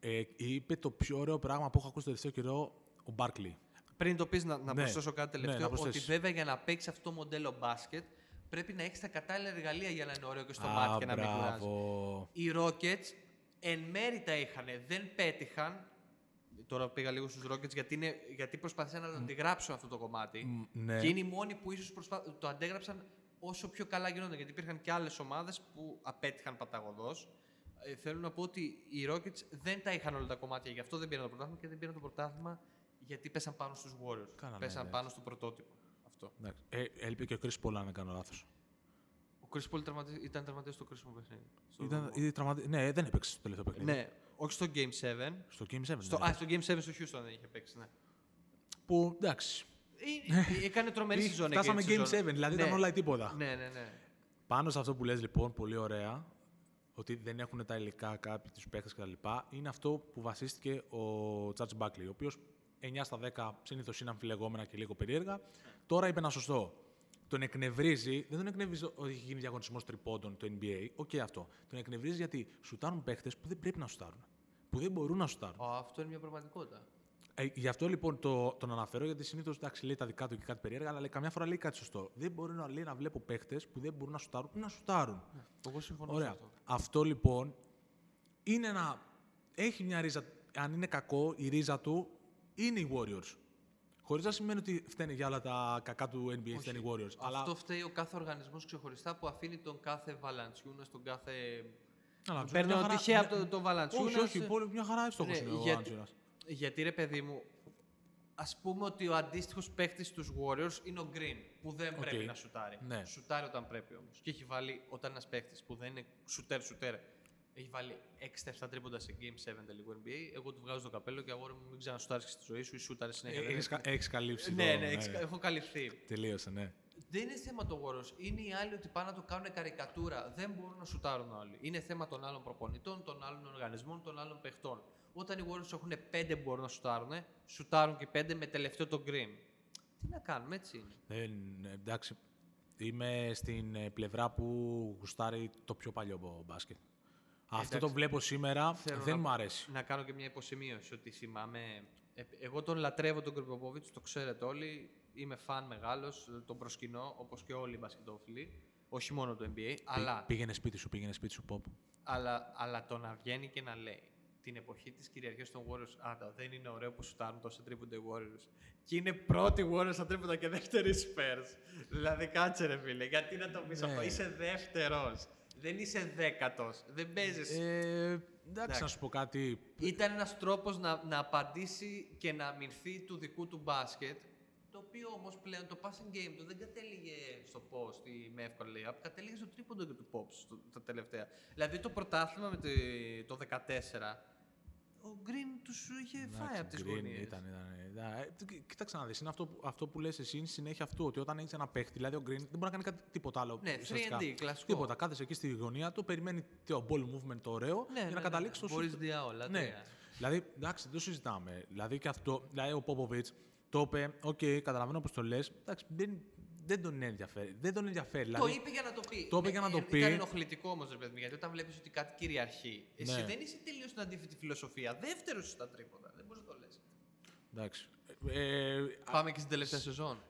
Ε, είπε το πιο ωραίο πράγμα που έχω ακούσει το τελευταίο καιρό ο Μπάρκλι. Πριν το πεις, να, να Ναι. προσθέσω κάτι Ναι, τελευταίο. να ότι προσθέσεις. βέβαια για να παίξει αυτό το μοντέλο μπάσκετ πρέπει να έχεις τα κατάλληλα εργαλεία για να είναι ωραίο και στο Α, μάτι και να μην κουράζεις. μπράβο. Οι Rockets εν μέρη τα είχαν, δεν πέτυχαν. Τώρα πήγα λίγο στους Rockets γιατί, είναι, γιατί προσπαθήσαν να το αντιγράψουν αυτό το κομμάτι. Μ, ναι. Και είναι οι μόνοι που ίσως προσπα... το αντέγραψαν όσο πιο καλά γινόταν. Γιατί υπήρχαν και άλλες ομάδες που απέτυχαν παταγωδός. Ε, θέλω να πω ότι οι Rockets δεν τα είχαν όλα τα κομμάτια, γι' αυτό δεν πήραν το πρωτάθλημα και δεν πήραν το πρωτάθλημα γιατί πέσαν πάνω στους Warriors. Καλά, ναι, πέσαν ναι. πάνω στο πρωτότυπο. Αυτό. Εντάξει. Ε, έλειπε και ο Chris Paul, αν δεν κάνω λάθος. Ο Chris Paul τραυματι... ήταν τραυματίας στο κρίσιμο παιχνίδι. Στο... Ήταν, ήταν τραυματι... Ναι, δεν έπαιξε στο τελευταίο παιχνίδι. Ναι, όχι στο Game 7. Στο Game 7. Στο... ναι. Α, στο Game 7 στο Houston δεν είχε παίξει, ναι. Που εντάξει. Ε, Έκανε τρομερή Ή- σεζόν. Φτάσαμε εκείνη Game τη 7, σεζόν. δηλαδή ναι. ήταν όλα ή τίποτα. Ναι, ναι, ναι. Πάνω σε αυτό που λες λοιπόν, πολύ ωραία, ότι δεν έχουν τα υλικά κάποιοι τους παίχτες κτλ. Είναι αυτό που βασίστηκε ο Charles Barkley, ο οποίος 9 στα 10 συνήθως είναι αμφιλεγόμενα και λίγο περίεργα. Τώρα είπε ένα σωστό. Τον εκνευρίζει, δεν τον εκνευρίζει ότι έχει γίνει διαγωνισμός τριπόντων το NBA, οκ αυτό. Τον εκνευρίζει γιατί σουτάρουν παίχτες που δεν πρέπει να σουτάρουν. Που δεν μπορούν να σουτάρουν. Α, αυτό είναι μια πραγματικότητα. Ε, γι' αυτό λοιπόν το, τον αναφέρω, γιατί συνήθως λέει τα δικά του και κάτι περίεργα, αλλά λέει, καμιά φορά λέει κάτι σωστό. Δεν μπορεί να, λέει, να βλέπω παίχτες που δεν μπορούν να σουτάρουν ή να σουτάρουν. Εγώ συμφωνώ Ωραία. σε αυτό. Αυτό λοιπόν είναι ένα. Έχει μια ρίζα. Αν είναι κακό, η ρίζα του είναι οι Warriors. Χωρίς να σημαίνει ότι φταίνε για όλα τα κακά του NBA, Όχι. φταίνε οι Warriors. Αλλά, Αυτό φταίει ο κάθε οργανισμός ξεχωριστά που αφήνει τον κάθε Valanciunas στον κάθε. αλλά, Παίρνω μια χαρά- τυχαία μια- από τον το Valanciunas. Όχι, όχι, πολύ, μια χαρά εύστοχος Ναι, είναι ο γιατί- Valanciunas. Γιατί ρε παιδί μου, ας πούμε ότι ο αντίστοιχος παίχτης στους Warriors είναι ο Green, που δεν Οκ. πρέπει να σουτάρει. Ναι. Σουτάρει όταν πρέπει όμως. Και έχει βάλει, όταν ένας παίχτης που δεν είναι σουτέρ, σουτέρ, έχει βάλει 6-7 τρίποντα σε Game 7 τελικό NBA, εγώ του βγάζω το καπέλο και αγόρι μου μην ξανασουτάρει και στη ζωή σου ή σουτάρει συνέχεια. Δεν Έχεις, είναι- κα- έχεις καλύψει. Ναι, το- ναι, έχεις- έχω καλυφθεί. Τελείωσε, ναι. Δεν είναι θέμα το Warriors. Είναι οι άλλοι ότι πάνε να το κάνουν καρικατούρα. Δεν μπορούν να σουτάρουν όλοι. Είναι θέμα των άλλων προπονητών, των άλλων οργανισμών, των άλλων παιχτών. Όταν οι Warriors έχουν πέντε που μπορούν να σουτάρουν, σουτάρουν και πέντε με τελευταίο το green. Τι να κάνουμε, έτσι είναι. Δεν, εντάξει, είμαι στην ε, πλευρά που γουστάρει το πιο παλιό μπο- μπάσκετ. Αυτό Εντάξει. το βλέπω σήμερα, Θέλω δεν να- μου αρέσει. Να κάνω και μια υποσημείωση ότι θυμάμαι. ε, Εγώ τον λατρεύω τον Κρυποπόβιτς, το ξέρετε όλοι. Είμαι φαν μεγάλος, τον προσκυνώ όπως και όλοι οι μπασκετόφιλοι. Όχι μόνο το NBA, Πή- αλλά Πήγαινε σπίτι σου, πήγαινε σπίτι σου, pop. Αλλά, αλλά το να βγαίνει και να λέει την εποχή της κυριαρχίας των Warriors. Άντα, δεν είναι ωραίο που σουτάρουν τόσο τρίποντα οι Warriors. Και είναι πρώτοι Warriors στα τρίποντα και δεύτεροι Spurs. δηλαδή, κάτσε ρε φίλε, γιατί να το πεις Ναι. αυτό. Είσαι δεύτερος. Δεν είσαι δέκατος. Δεν παίζεις. Ε, εντάξει, Εντάξει. να σου πω κάτι. Ήταν ένας τρόπος να, να απαντήσει και να αμυνθεί του δικού του μπάσκετ. Το οποίο όμως πλέον το passing game του δεν κατέληγε στο post ή με εύκολο layup, κατέληγε στο τρίποντο και του pops στο- τα τελευταία. Δηλαδή το πρωτάθλημα με το, το 14, ο Green του είχε φάει Εντάξει, από τις Green γωνίες. Ήταν, ήταν, ήταν. Ε, τι- Κοίταξε να δεις, είναι αυτό, που- αυτό που λες εσύ, είναι η συνέχεια αυτού, ότι όταν έχεις ένα παίχτη, δηλαδή ο Green δεν μπορεί να κάνει κάτι, τίποτα άλλο. Ναι, ουσιαστικά. 3D, κλασικό. Τίποτα, κάθεσαι εκεί στη γωνία του, περιμένει το ball movement το ωραίο Ναι, για ναι, να ναι, καταλήξεις ναι. στο Μπορείς shoot. διάολα, Ναι, τρία. δηλαδή, εντάξει, δεν το συζητάμε. Δηλαδή και αυτό, δηλαδή ο Πόποβιτς το είπε, οκ, καταλαβαίνω πώς το λες, εντάξει, δεν, δεν τον ενδιαφέρει. Δεν τον ενδιαφέρει. Το δηλαδή, είπε για να το πει. το είπε Ναι, για να το ε, πει. Ήταν ενοχλητικό όμως, ρε παιδί μου, γιατί όταν βλέπεις ότι κάτι κυριαρχεί, εσύ Ναι. δεν είσαι τελείως στην αντίθετη φιλοσοφία. Δεύτερος στα τρίποτα. Δεν μπορείς να το λες. εντάξει. Ε, Πάμε και στην τελευταία σεζόν.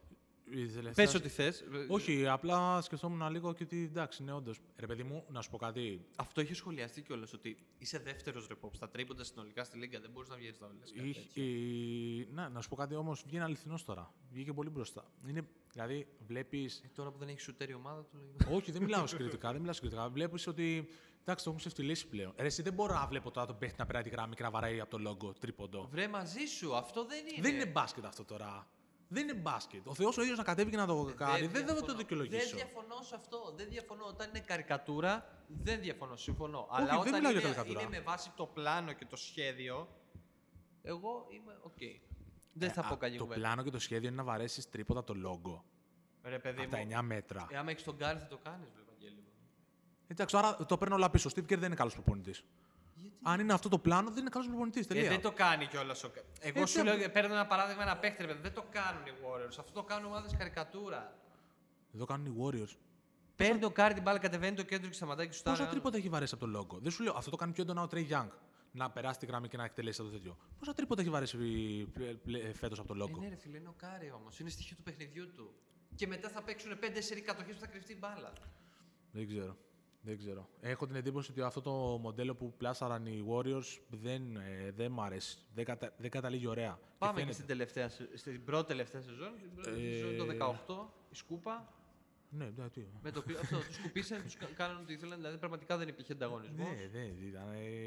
Η τελευταία- Πες ό,τι θες. Όχι, απλά σκεφτόμουν λίγο και ότι εντάξει, ναι, όντως. Ρε παιδί μου, να σου πω κάτι. Αυτό είχε σχολιαστεί κιόλας ότι είσαι δεύτερος ρεπόπ. Στα τρίποντα συνολικά στη Λίγκα δεν μπορείς να βγαίνει τα όλε. Είχε- η- Να, να σου πω κάτι όμως, βγαίνει αληθινός τώρα. Βγήκε πολύ μπροστά. Είναι, δηλαδή, βλέπει. Τώρα που δεν έχεις σουτέρει η ομάδα του. λέει, Όχι, δεν μιλάω συγκριτικά. δεν μιλάω συγκριτικά. Βλέπεις ότι. Εντάξει, το έχουν ξεφτυλίσει πλέον. Ρε, εσύ δεν μπορώ να βλέπω τώρα τον παίχτη να περνάει τη γραμμή και να βαράει από το logo τρίποντο. Βρε μαζί σου, αυτό δεν είναι. Δεν είναι μπάσκετ αυτό τώρα. Δεν είναι μπάσκετ. Ο Θεός ο ίδιος να κατέβει και να το κάνει. Δεν, δεν θα το διαφωνώ. δικαιολογήσω. Δεν διαφωνώ σε αυτό. Δεν διαφωνώ. Όταν είναι καρικατούρα, δεν διαφωνώ. Συμφωνώ. Όχι, Αλλά δεν όταν μιλάω για είναι, καρικατούρα. είναι με βάση το πλάνο και το σχέδιο, εγώ είμαι οκ. Δεν θα Ε, πω α, καλή Το κουβέντα. πλάνο και το σχέδιο είναι να βαρέσεις τρίποντα το logo. Ρε παιδί Από τα μου, 9 μέτρα. ε, άμα έχεις τον Γκάρι θα το κάνεις, Ευαγγέλη μου. Εντάξει, άρα το παίρνω όλα πίσω. Ο Steve Kerr δεν είναι καλός προπονητής. Γιατί; Αν είναι αυτό το πλάνο, δεν είναι καλός προπονητής. Ε, Τελεία. δεν το κάνει κιόλας ο Cu- Εγώ Έτσι, σου λέω, απ' παίρνω ένα παράδειγμα, ένα παίχτη, ρε παιδί. Δεν το κάνουν οι Warriors. Αυτό το κάνουν ομάδες καρικατούρα. Δεν το κάνουν οι Warriors. Παίρνει το Κάρι την μπάλα, κατεβαίνει το κέντρο και σταματάει και σου Πόσα τρίποντα έχει βαρέσει από το logo; Δεν σου λέω, αυτό το κάνει πιο έντονα ο Trey Young. Να περάσει τη γραμμή και να εκτελέσει το τέτοιο. Πόσα τρίποντα έχει βαρέσει φέτος από το Ε, logo. ναι, ρε φίλε, είναι ο Κάρι όμως. Είναι στοιχείο του παιχνιδιού του. Και μετά θα παίξουν 5 σερί κατοχές που θα κρυφτεί η μπάλα. Δεν ξέρω. Δεν ξέρω. Έχω την εντύπωση ότι αυτό το μοντέλο που πλάσαραν οι Warriors δεν, ε, δεν μ' αρέσει. Δεν, κατα, δεν καταλήγει ωραία. Πάμε και φαίνεται. στην, τελευταία, σε- στην πρώτη τελευταία σεζόν. Στην πρώτη Ε, σεζόν το 18, η σκούπα. Ναι, ναι, τι. Με το, κλ- αυτό, τους σκουπίσαν, τους κα- κάνανε ό,τι ήθελαν. Δηλαδή πραγματικά δεν υπήρχε ανταγωνισμός. Ναι, ναι, ήταν ε,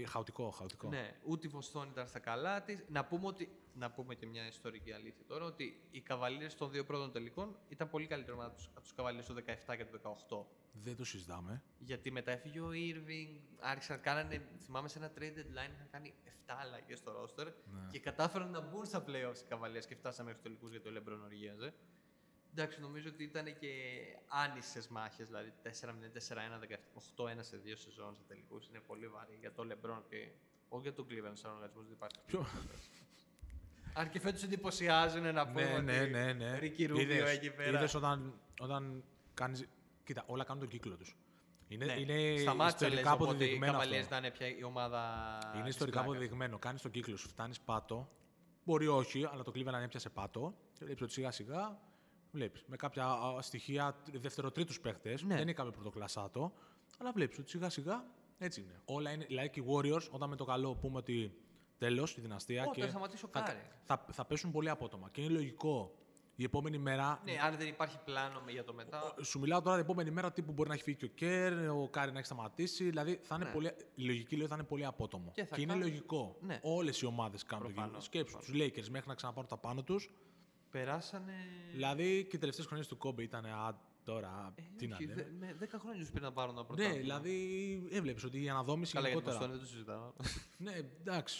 ε, χαοτικό, χαοτικό. Ναι, ούτε η Βοστόνη ήταν στα καλά της. Να πούμε, ότι, να πούμε και μια ιστορική αλήθεια τώρα ότι οι καβαλίε των δύο πρώτων τελικών ήταν πολύ καλύτερη ομάδα τους- από τους καβαλίε του 17 και του 18. Δεν το συζητάμε. Γιατί μετά έφυγε ο Irving, άρχισαν, κάνανε, θυμάμαι σε ένα trade deadline, είχαν κάνει 7 αλλαγές στο roster Ναι. και κατάφεραν να μπουν στα playoffs οι καβαλίες και φτάσαμε μέχρι τελικούς γιατί ο Λεμπρόν οργίαζε. Εντάξει, νομίζω ότι ήταν και άνισες μάχες, δηλαδή 4-0, 4-1, 8-1 σε δύο σεζόν σε τελικούς. Είναι πολύ βαρύ για τον Λεμπρόν και όχι για τον Cleveland σαν οργανισμός. Δεν υπάρχει. Ποιο; Αν και φέτος εντυπωσιάζουν να πούμε. ναι, ναι, ότι ναι, ναι. Ρίκι Ρούμπιο Είδες- εκεί πέρα. είδες όταν, όταν κάνεις... Κοίτα, όλα κάνουν τον κύκλο τους. Είναι, Ναι. είναι Σταμάτησε λες, ιστορικά οπότε οι αποδεδειγμένο Cavaliers αυτό. να είναι πια η ομάδα. Είναι της ιστορικά πλάκας. αποδεδειγμένο. Κάνεις τον κύκλο σου, φτάνεις πάτο. Μπορεί όχι, αλλά το Cleveland έπιασε πάτο. Και βλέπεις ότι σιγά σιγά βλέπεις. Με κάποια α, στοιχεία δευτεροτρίτους παίχτες. Ναι. Δεν είναι κάποιο πρωτοκλασσάτο. Αλλά βλέπεις ότι σιγά σιγά έτσι είναι. Όλα είναι. Δηλαδή και οι Warriors, όταν με το καλό πούμε ότι τέλος η δυναστεία. Όταν και σταματήσει ο θα, Κάρι. θα, θα πέσουν πολύ απότομα. Και είναι λογικό η επόμενη μέρα Ναι, αν δεν υπάρχει πλάνο για το μετά. Σου μιλάω τώρα την επόμενη μέρα τύπου μπορεί να έχει φύγει και ο Kerr, ο Κάρι να έχει σταματήσει. Δηλαδή θα είναι Ναι. πολύ, η λογική λέει θα είναι πολύ απότομο. Και θα είναι κάνουν- λογικό. Ναι. Όλες οι ομάδες κάνουν το Προφανώς, κύκλο. Σκέψου τους Lakers μέχρι να ξαναπάρουν τα πάνω τους. Περάσανε. Δηλαδή και οι τελευταίες χρονιές του Kobe ήταν α, τώρα. Ε, τι να όχι, λέμε. δε- με 10 χρόνια του πήρε να πάρουν τα πρώτα. Ναι, δηλαδή έβλεπες ότι η αναδόμηση Καλά, για την γενικότερα. Βοστόνη δεν το συζητάω. Ναι, εντάξει.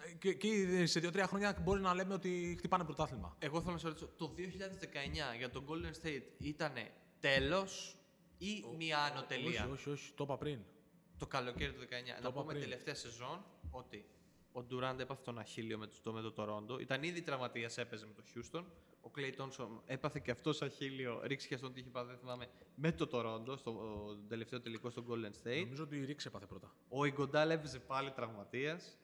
Ε, Και, και σε δύο-τρία χρόνια μπορεί να λέμε ότι χτυπάνε πρωτάθλημα. Εγώ θέλω να σε ρωτήσω, το 2019 για τον Golden State ήταν τέλος ή μία άνω τελεία; Όχι, όχι, όχι, το είπα πριν. Το καλοκαίρι του 19. να είπα πούμε πριν. τελευταία σεζόν ότι ο Ντουράντ έπαθε τον Αχίλιο με το, με το Τορόντο. Ήταν ήδη τραυματίας, έπαιζε με το Houston. Ο Κλέι Τόνσον έπαθε και αυτός Αχίλιο, ρίξει και στον τύχη πάντα, δεν θυμάμαι, με το Τορόντο, στο ο, τελευταίο τελικό στο Golden State. Νομίζω ότι η Ρίξ έπαθε πρώτα. Ο Ιγκοντάλ έπαιζε πάλι τραυματίας.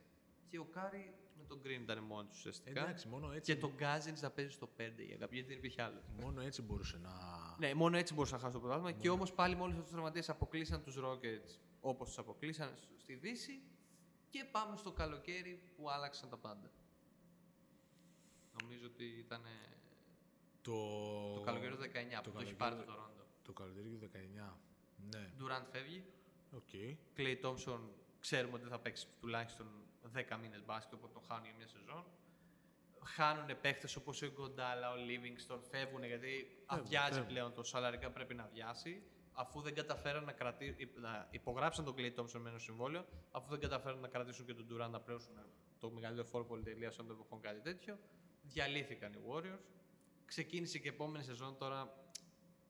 Και ο Κάρι με τον Green ήταν μόνος του ουσιαστικά. Εντάξει, μόνο έτσι, Και τον Γκάζινς να παίζει στο 5 για κάποιον, γιατί δεν υπήρχε άλλος. μόνο έτσι μπορούσε να. Ναι, μόνο έτσι μπορούσε να χάσει το πρωτάθλημα. Και όμως πάλι με όλου αυτού του τραυματίε αποκλείσαν τους Rockets όπως τους αποκλείσαν στη Δύση. Και πάμε στο καλοκαίρι που άλλαξαν τα πάντα. Νομίζω ότι ήταν Το, το καλοκαίρι του 19 που το έχει πάρει το καλοκαίρι- Toronto. Το καλοκαίρι του 19. Ναι, Durant φεύγει. οκ. Clay Thompson ξέρουμε ότι θα παίξει τουλάχιστον 10 μήνες μπάσκετ, οπότε τον χάνουν για μια σεζόν. Χάνουν παίχτες όπως ο Γκοντάλα, ο Livingston, φεύγουν γιατί αδειάζει φεύγουν. πλέον το σαλαρικά πρέπει να αδειάσει. Αφού δεν καταφέραν να, κρατή... να υπογράψαν τον Clay Thompson με ένα συμβόλαιο, αφού δεν καταφέραν να κρατήσουν και τον Durant να πλέωσουν το μεγαλύτερο φόρο πολυτελείας των εποχών κάτι τέτοιο, διαλύθηκαν οι Warriors. Ξεκίνησε και επόμενη σεζόν τώρα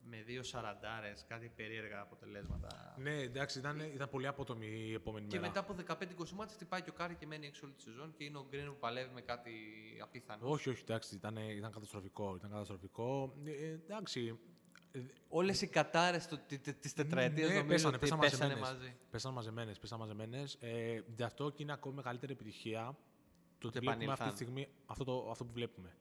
με δύο σαραντάρες, κάτι περίεργα αποτελέσματα. Ναι, εντάξει, ήταν, ήταν πολύ απότομη η επόμενη Και μέρα. μετά από 15-20 ματς χτυπάει και ο Κάρι και μένει έξω όλη τη σεζόν και είναι ο Green που παλεύει με κάτι απίθανο. Όχι, όχι, εντάξει, ήταν, ήταν καταστροφικό. Ήταν καταστροφικό. Ε, εντάξει. Ε, Όλες οι κατάρες της τετραετίας ναι, νομίζω πέσανε, ότι πέσανε, πέσανε μαζεμένες. μαζί. Πέσανε μαζεμένες, πέσανε μαζεμένες. Ε, γι' αυτό και είναι ακόμη μεγαλύτερη επιτυχία το ότι Ότι βλέπουμε αυτή τη επανήλθαν. στιγμή αυτό, το, αυτό που βλέπουμε.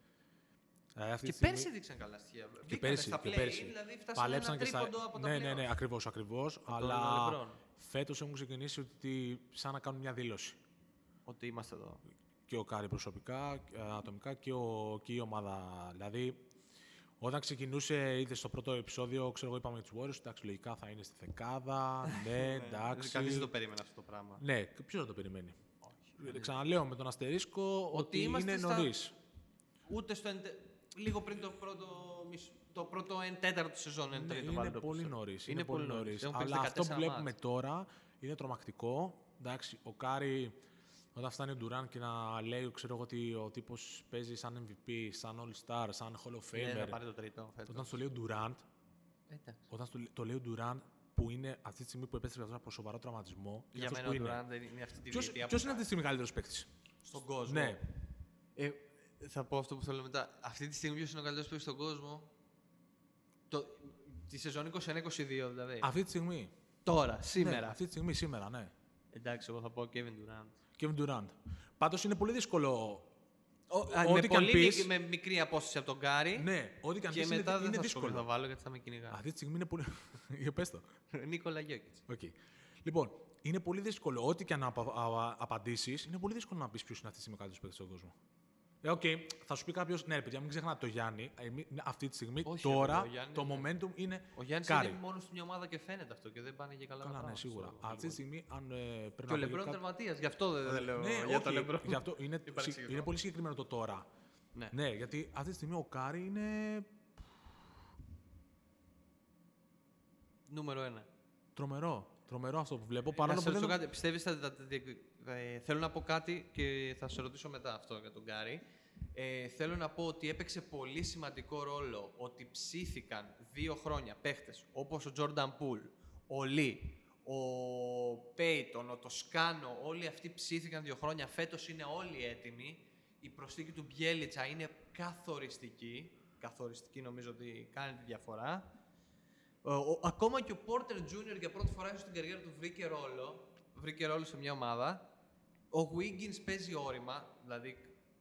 Ε, αυτή Και τη στιγμή- πέρσι δείξαν καλά στοιχεία. και Βγήκανε πέρσι, στα και play-in, πέρσι. Δηλαδή φτάσανε Παλέψαν ένα και στα... τρίποντο από τα Ναι, ναι, ναι, play-off. ακριβώς, ακριβώς. τον Αλλά LeBron. φέτος έχουν ξεκινήσει ότι σαν να κάνουν μια δήλωση. Ότι είμαστε εδώ. Και ο Κάρι προσωπικά, ε, ατομικά και, ο, και η ομάδα. Δηλαδή, όταν ξεκινούσε, είδες στο πρώτο επεισόδιο, ξέρω εγώ, είπαμε για τους Warriors, εντάξει, λογικά θα είναι στη δεκάδα. ναι, εντάξει. Κανείς δεν το περίμενε αυτό το πράγμα. Ναι, ποιος θα το περιμένει. Ε, Ξαναλέω με τον αστερίσκο ότι, είμαστε είναι στα- νωρίς. Ούτε στο εν τε- λίγο πριν το πρώτο, μισ- το πρώτο εν τέταρτο σεζόν, εν τρίτο Ναι, είναι βάλτε όπως πολύ θέλετε. νωρίς. Είναι πολύ νωρίς. Έχουν παίξει Αλλά αυτό που 14 βλέπουμε μάτς. τώρα είναι τρομακτικό. Εντάξει, ο Κάρι, όταν φτάνει ο Ντουράν και να λέει ξέρω εγώ, ότι ο τύπος παίζει σαν MVP, σαν All Star, σαν Hall of Ναι, θα Famer. πάρει το τρίτο φέτος. Όταν στο λέει ο Durant, Εντάξει. όταν στο, το λέει ο Durant που είναι αυτή τη στιγμή που επέστρεψε από σοβαρό τραυματισμό. Για αυτός μένα που ο είναι. Durant δεν είναι αυτή τη Ποιος, διετία ποιος που είναι αυτή τη στιγμή καλύτερος παίκτης; στον κόσμο. Ναι. Ε, θα πω αυτό που θέλω μετά. Αυτή τη στιγμή ποιος είναι ο καλύτερος παίκτης στον κόσμο; Το, τη σεζόν 21-22 δηλαδή. Αυτή τη στιγμή. Τώρα, Ναι, σήμερα. αυτή τη στιγμή, σήμερα, ναι. Εντάξει, εγώ θα πω Kevin Durant. Kevin Durant. Πάντως είναι πολύ δύσκολο. Α, ό,τι με, και αν πολύ πεις- μικ- με μικρή απόσταση από τον Γκάρι. Ναι, ό,τι και αν και πεις είναι, μετά δεν είναι θα δύσκολο. θα δύσκολο. βάλω γιατί θα με κυνηγά. Αυτή τη στιγμή είναι πολύ. Για πες το. Νίκολα Γιώκητς. Οκ. Λοιπόν, είναι πολύ δύσκολο. Ό,τι και αν απα, απαντήσεις, είναι πολύ δύσκολο να πεις ποιος είναι αυτή τη στιγμή ο καλύτερος παίκτης στον κόσμο. Ε, οκ, θα σου πει κάποιος, ναι, ρε παιδιά, μην ξεχνάτε το Γιάννη. Ε, μη- αυτή τη στιγμή, Όχι, τώρα, ρε παιδιά, ο Γιάννης το είναι- momentum είναι. Ο Γιάννης Κάρι. είναι μόνος στην μια ομάδα και φαίνεται αυτό και δεν πάνε και καλά. τα Καλά, ναι, πράγματα σίγουρα. στο Αυτή τη Hollywood. στιγμή, αν ε, πρέπει Και ο να πω Λεμπρόν για τερματία, γι' αυτό δεν, δεν λέω Ναι, για όχι, τον Λεμπρόν. γι' αυτό είναι, παρεξηγηθώ. είναι πολύ συγκεκριμένο το τώρα. Ναι. Ναι, γιατί αυτή τη στιγμή ο Κάρι είναι. Νούμερο ένα. Τρομερό. Τρομερό αυτό που βλέπω. Να Παρόλο σε που ρωτήσω δεν. κάτι, πιστεύεις θα, θα- θα- ε, θέλω να πω κάτι και θα σε ρωτήσω μετά αυτό για τον Κάρι. Ε, θέλω να πω ότι έπαιξε πολύ σημαντικό ρόλο ότι ψήθηκαν δύο χρόνια παίχτες όπως ο Τζόρνταν Πούλ, ο Λί, ο Πέιτον, ο Τοσκάνο, όλοι αυτοί ψήθηκαν δύο χρόνια. Φέτος είναι όλοι έτοιμοι. Η προσθήκη του Μπιέλιτσα είναι καθοριστική. Καθοριστική νομίζω ότι κάνει τη διαφορά. Ο, ο- ακόμα και ο Porter Jr. για πρώτη φορά ίσως στην καριέρα του βρήκε ρόλο. Βρήκε ρόλο σε μια ομάδα. Ο Wiggins παίζει όρημα. Δηλαδή,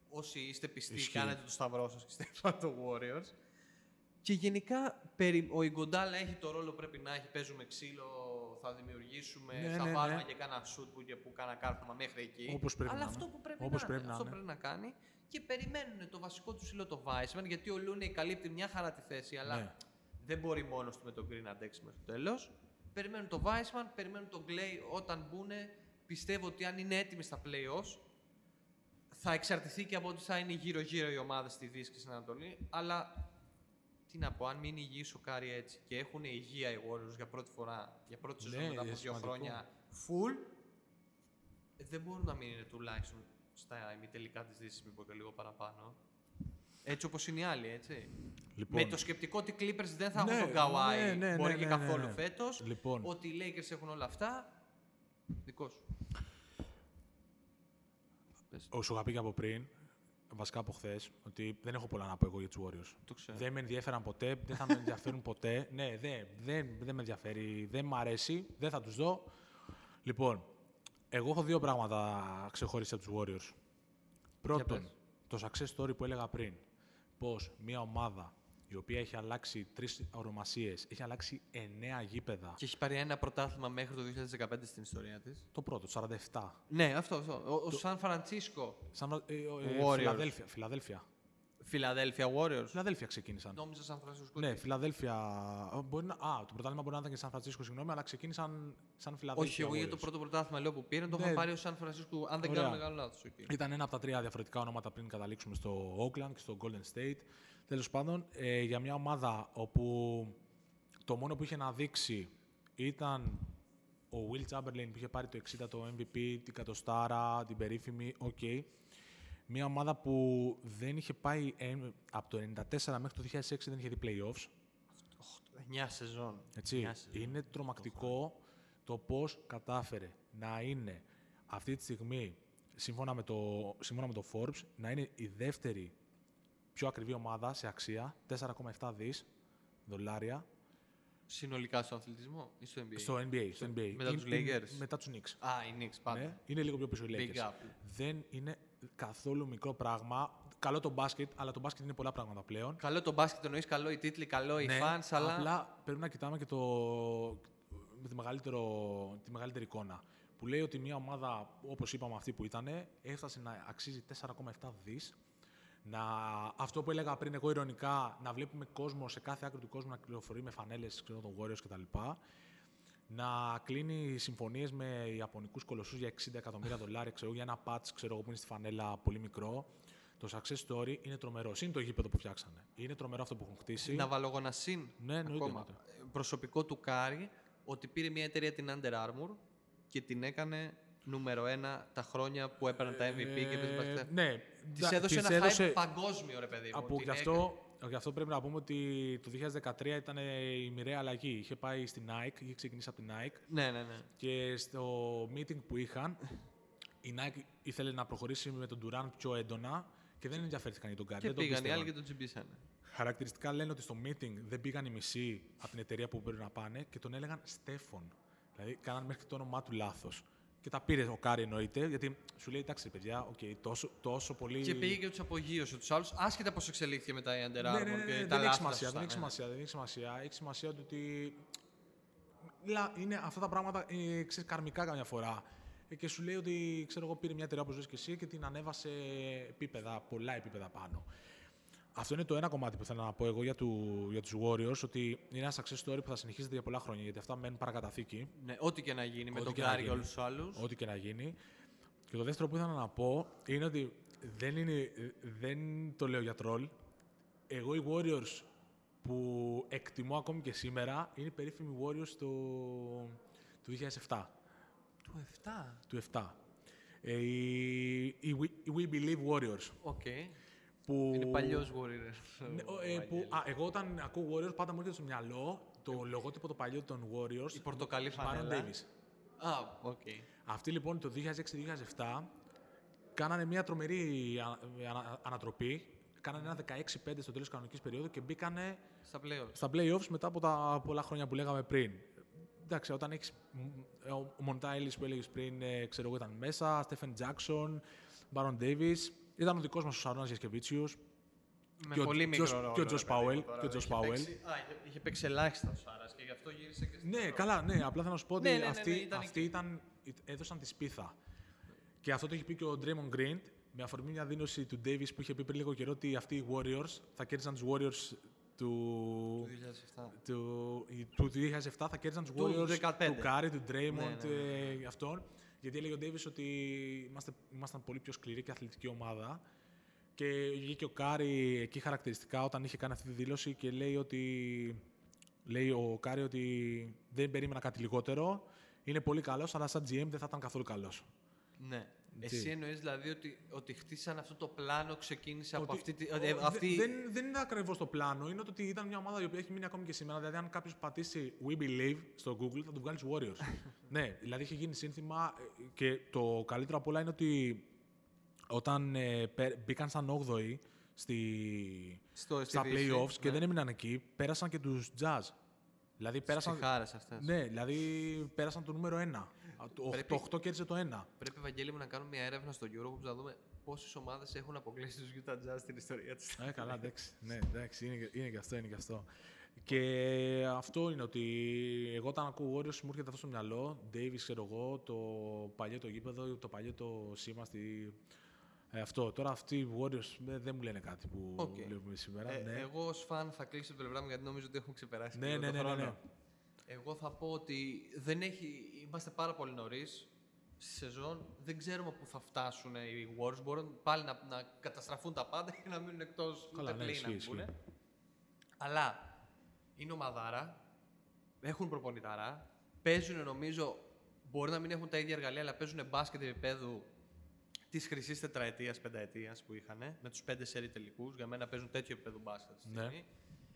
όσοι είστε πιστοί, Ισχύει. κάνετε το σταυρό σας και είστε το Warriors. Και γενικά, περι- ο Ιγκοντάλα έχει το ρόλο που πρέπει να έχει. Παίζουμε ξύλο, θα δημιουργήσουμε, Ναι, θα ναι, βάλουμε ναι. και κάνα shoot που, και που κάνα κάρφωμα μέχρι εκεί. Όπως πρέπει Αλλά να αυτό είναι. που πρέπει Όπως να πρέπει είναι. να Αυτό είναι. πρέπει να κάνει. Και περιμένουν το βασικό τους ψηλό το Wiseman, γιατί ο Λούνεϊ καλύπτει μια χαρά τη θέση, αλλά Ναι. δεν μπορεί μόνος του με τον Green να αντέξει μέχρι το τέλος. Περιμένουν το Wiseman, περιμένουν τον Klay όταν μπουν. Πιστεύω ότι αν είναι έτοιμοι στα playoffs, θα εξαρτηθεί και από ότι θα είναι γύρω-γύρω οι ομάδες στη Δύση και στην Ανατολή. Αλλά τι να πω, αν μείνει υγιή ο Κάρι έτσι και έχουν υγεία οι Warriors για πρώτη φορά, για πρώτη σεζόν Ναι, μετά από είναι δύο σημαντικό. χρόνια full, ε, δεν μπορούν να μείνουν τουλάχιστον στα ημιτελικά της Δύσης, μην πω και λίγο παραπάνω. Έτσι όπως είναι οι άλλοι, έτσι. Λοιπόν. Με το σκεπτικό ότι οι Clippers δεν θα Ναι, έχουν τον Kawhi, ναι, ναι, μπορεί ναι, και ναι, καθόλου ναι, ναι. φέτος, Λοιπόν. Ότι οι Lakers έχουν όλα αυτά. Δικός σου. Ο σου είχα πει και από πριν, βασικά από χθες, ότι δεν έχω πολλά να πω εγώ για τους Warriors. Το ξέρω. Δεν με ενδιαφέραν ποτέ, δεν θα με ενδιαφέρουν ποτέ. Ναι, δεν, δεν, δεν με ενδιαφέρει, δεν μ' αρέσει, δεν θα τους δω. Λοιπόν, εγώ έχω δύο πράγματα ξεχωρίσει από τους Warriors. Πρώτον, πες. το success story που έλεγα πριν. Πώς μια ομάδα η οποία έχει αλλάξει τρεις ονομασίε, έχει αλλάξει εννέα γήπεδα. Και έχει πάρει ένα πρωτάθλημα μέχρι το 2015 στην ιστορία της. Το πρώτο, το 47. Ναι, αυτό. αυτό. Ο, ο Σαν Φρανσίσκο. Σαν, ε, ε, Warriors. Φιλαδέλφια. Φιλαδέλφια. Φιλαδέλφια Warriors. Φιλαδέλφια ξεκίνησαν. Νόμιζα Σαν Φρανσίσκο. Ναι, Φιλαδέλφια. ε, Μπορεί να, α, το πρωτάθλημα μπορεί να ήταν και Σαν Φρανσίσκο, συγγνώμη, αλλά ξεκίνησαν σαν Φιλαδέλφια. Όχι, εγώ για το Warriors. πρώτο πρωτάθλημα λέω που πήραν το Ναι. είχαν πάρει ο Σαν Φρανσίσκο. Αν δεν Ωραία. κάνω μεγάλο λάθος. Ήταν ένα από τα τρία διαφορετικά ονόματα πριν καταλήξουμε στο Oakland και στο Golden State. Τέλος πάντων, ε, για μια ομάδα όπου το μόνο που είχε να δείξει ήταν ο Wilt Chamberlain που είχε πάρει το 60 το MVP, την κατοστάρα, την περίφημη, οκ. Μια ομάδα που δεν είχε πάει ε, από το 94 μέχρι το 2006 δεν είχε δει playoffs. 9 σεζόν. Έτσι. Εννιά σεζόν. Είναι τρομακτικό το πώς κατάφερε να είναι αυτή τη στιγμή, σύμφωνα με, το, σύμφωνα με το Forbes, να είναι η δεύτερη πιο ακριβή ομάδα σε αξία, 4,7 δις δολάρια, Συνολικά στο αθλητισμό ή στο NBA. στο NBA. Στο NBA. Μετά τους Είναι- είναι- Lakers. Μετά τους Knicks. Α, οι Knicks πάντα. Ναι, είναι λίγο πιο πίσω οι Big Lakers. up. Δεν είναι καθόλου μικρό πράγμα. Καλό το μπάσκετ, αλλά το μπάσκετ είναι πολλά πράγματα πλέον. Καλό το μπάσκετ εννοείς, καλό οι τίτλοι, καλό οι Ναι, fans, αλλά. Απλά πρέπει να κοιτάμε και το, με τη, μεγαλύτερο, τη μεγαλύτερη εικόνα. Που λέει ότι μια ομάδα, όπως είπαμε αυτή που ήταν, έφτασε να αξίζει 4,7 δις. Να, αυτό που έλεγα πριν εγώ ηρωνικά, να βλέπουμε κόσμο σε κάθε άκρη του κόσμου να κυκλοφορεί με φανέλες των Warriors κτλ. Να κλείνει συμφωνίες με Ιαπωνικούς κολοσσούς για 60 εκατομμύρια δολάρια ξέρω, για ένα patch ξέρω, εγώ, που είναι στη φανέλα πολύ μικρό. Το success story είναι τρομερό. Είναι το γήπεδο που φτιάξανε. Είναι τρομερό αυτό που έχουν χτίσει. Να βάλω εγώ ένα συν. Ναι, εννοείται, ακόμα. εννοείται. Προσωπικό του Κάρι ότι πήρε μια εταιρεία την Under Armour και την έκανε νούμερο ένα τα χρόνια που έπαιρναν τα MVP και έπαιζε Ε, μπασκετ. ναι, Της δα- έδωσε της ένα έδωσε- hype παγκόσμιο, ρε παιδί μου. Από Την γι' αυτό, γι' αυτό πρέπει να πούμε ότι το 2013 ήταν η μοιραία αλλαγή. Είχε πάει στην Nike, είχε ξεκινήσει από την Nike έκανε- Ναι, ναι, ναι. και στο meeting που είχαν η Nike ήθελε να προχωρήσει με τον Durant πιο έντονα και δεν ενδιαφέρθηκαν για τον Curry. Και δεν τον πήγαν οι πίστευαν. άλλοι και τον τσιμπήσανε. Χαρακτηριστικά λένε ότι στο meeting δεν πήγαν οι μισοί από την εταιρεία που πρέπει να πάνε και τον έλεγαν Στέφον. Δηλαδή, κάναν μέχρι και το όνομά του λάθος. Και τα πήρε ο Κάρι εννοείται, γιατί σου λέει: Εντάξει, ρε παιδιά, οκ, τόσο, τόσο πολύ. Και πήγε και τους απογείωσε τους άλλους, άσχετα πώς εξελίχθηκε μετά η Under Armour Ναι, ναι, ναι, και ναι, τα δεν έχει λάθη. τα σημασία, σωστά, δεν έχει ναι. σημασία, δεν έχει σημασία. Έχει σημασία το ότι Λα- είναι αυτά τα πράγματα ε, ξέρεις, καρμικά καμιά φορά. Ε, και σου λέει ότι ξέρω εγώ, πήρε μια εταιρεία όπως ζεις και εσύ και την ανέβασε επίπεδα, πολλά επίπεδα πάνω. Αυτό είναι το ένα κομμάτι που θέλω να πω εγώ για, του, για τους Warriors, ότι είναι ένα success story που θα συνεχίζεται για πολλά χρόνια, γιατί αυτά μένουν παρακαταθήκη. Ναι, ό,τι και να γίνει με Ό,τι τον και να Κάρι και γίνει. όλους τους άλλους. Ό,τι και να γίνει. Και το δεύτερο που ήθελα να πω είναι ότι δεν, είναι, δεν το λέω για τρόλ. Εγώ οι Warriors που εκτιμώ ακόμη και σήμερα είναι οι περίφημοι Warriors του, του 2007. Του 7. Του 7. Ε, οι, οι We, οι We Believe Warriors. OK. Που, Είναι παλιός Warrior. Ναι, ο- ε, που, α, εγώ όταν ακούω Warriors πάντα μου έρχεται στο μυαλό το λογότυπο το παλιό των Warriors. Η πορτοκαλί του Baron φανέλα. Davis. Α, οκ. Αυτοί λοιπόν το 2006-2007 κάνανε μια τρομερή α- ανα- ανατροπή. Κάνανε ένα 16-5 στο τέλος της κανονικής περίοδου και μπήκανε Στα playoffs. στα playoffs μετά από τα πολλά χρόνια που λέγαμε πριν. Εντάξει, όταν έχεις. Ο Μοντά Ellis που έλεγες πριν, ε, ξέρω εγώ, ήταν μέσα. Στέφεν Τζάξον, Μπάρον Ντέιβι. Ήταν ο δικός μας ο Σαρόνα Γεσκεβίτσιου. Με και ο πολύ Τζος- μικρό ρόλο. και ο Τζος ρε παιδί μου, Πάουελ, τώρα. και ο Τζος Είχε Πάουελ. παίξει- Α, είχε- είχε παίξει ελάχιστα ο Σάρας και γι' αυτό γύρισε και στην Ναι, καλά, ναι. Απλά θέλω να σου πω ότι Ναι, ναι, ναι, ναι, αυτοί, ήταν αυτοί ήταν, έδωσαν τη σπίθα. Και αυτό το έχει πει και ο Draymond Green με αφορμή μια δήλωση του Davis που είχε πει πριν λίγο καιρό ότι αυτοί οι Warriors θα κέρδισαν τους Warriors του, Το 2007. του, του 2007 θα κέρδισαν τους Του Warriors 15. του Κάρι, του Draymond, Ναι, ναι, ε, αυτόν. Γιατί έλεγε ο Davis ότι είμαστε, ήμασταν πολύ πιο σκληρή και αθλητική ομάδα. Και βγήκε ο Κάρι εκεί χαρακτηριστικά όταν είχε κάνει αυτή τη δήλωση και λέει ότι λέει ο Κάρι ότι δεν περίμενα κάτι λιγότερο. Είναι πολύ καλός, αλλά σαν GM δεν θα ήταν καθόλου καλός. Ναι. Τι; Εσύ εννοείς δηλαδή ότι, ότι χτίσαν αυτό το πλάνο, ξεκίνησε από Ότι- αυτή τη. ο- ότι δε- αυτή... δεν, δεν είναι ακριβώς το πλάνο. Είναι το ότι ήταν μια ομάδα η οποία έχει μείνει ακόμη και σήμερα. Δηλαδή, αν κάποιος πατήσει We Believe στο Google, θα του βγάλει τους Warriors. ναι, δηλαδή είχε γίνει σύνθημα ε, και το καλύτερο απ' όλα είναι ότι όταν ε, πε- μπήκαν σαν 8η στη, Στο, στη στα Δύση, playoffs και ναι. δεν έμειναν εκεί, πέρασαν και τους Jazz. Δηλαδή πέρασαν, Ψυχάρες αυτές. ναι, δηλαδή πέρασαν το νούμερο 1. Το, Πρέπει- το 8 κέρδισε το 1. Πρέπει, Βαγγέλη μου, να κάνουμε μια έρευνα στο Euro που να δούμε πόσες ομάδες έχουν αποκλείσει τους Utah Jazz στην ιστορία της. Ε, καλά, εντάξει. ναι, εντάξει, είναι, και- είναι και αυτό, είναι και αυτό. Και αυτό είναι ότι εγώ όταν ακούω Warriors μου έρχεται αυτό στο μυαλό. Davis, ξέρω εγώ, το παλιό το γήπεδο, το παλιό το σήμα στη... Ε, αυτό. Τώρα αυτοί οι Warriors ε, δεν μου λένε κάτι που Οκ. βλέπουμε σήμερα. Ε, ναι. Εγώ ως φαν θα κλείσω την πλευρά μου γιατί νομίζω ότι έχουμε ξεπεράσει Ναι, λίγο ναι, το ναι, ναι, χρόνο. ναι. Εγώ θα πω ότι δεν έχει, είμαστε πάρα πολύ νωρίς στη σεζόν. Δεν ξέρουμε πού θα φτάσουν οι Warriors. Μπορούν πάλι να, να καταστραφούν τα πάντα και να μείνουν εκτός Καλά, ούτε ναι, play να ισχύει, μπουν. ισχύει. Αλλά είναι ομαδάρα. έχουν προπονηταρά, παίζουν νομίζω, μπορεί να μην έχουν τα ίδια εργαλεία, αλλά παίζουν μπάσκετ επίπεδου της χρυσής τετραετίας, πενταετίας που είχαν, με τους πέντε σερί τελικούς. Για μένα παίζουν τέτοιο επίπεδο μπάσκετ. αυτή τη Ναι.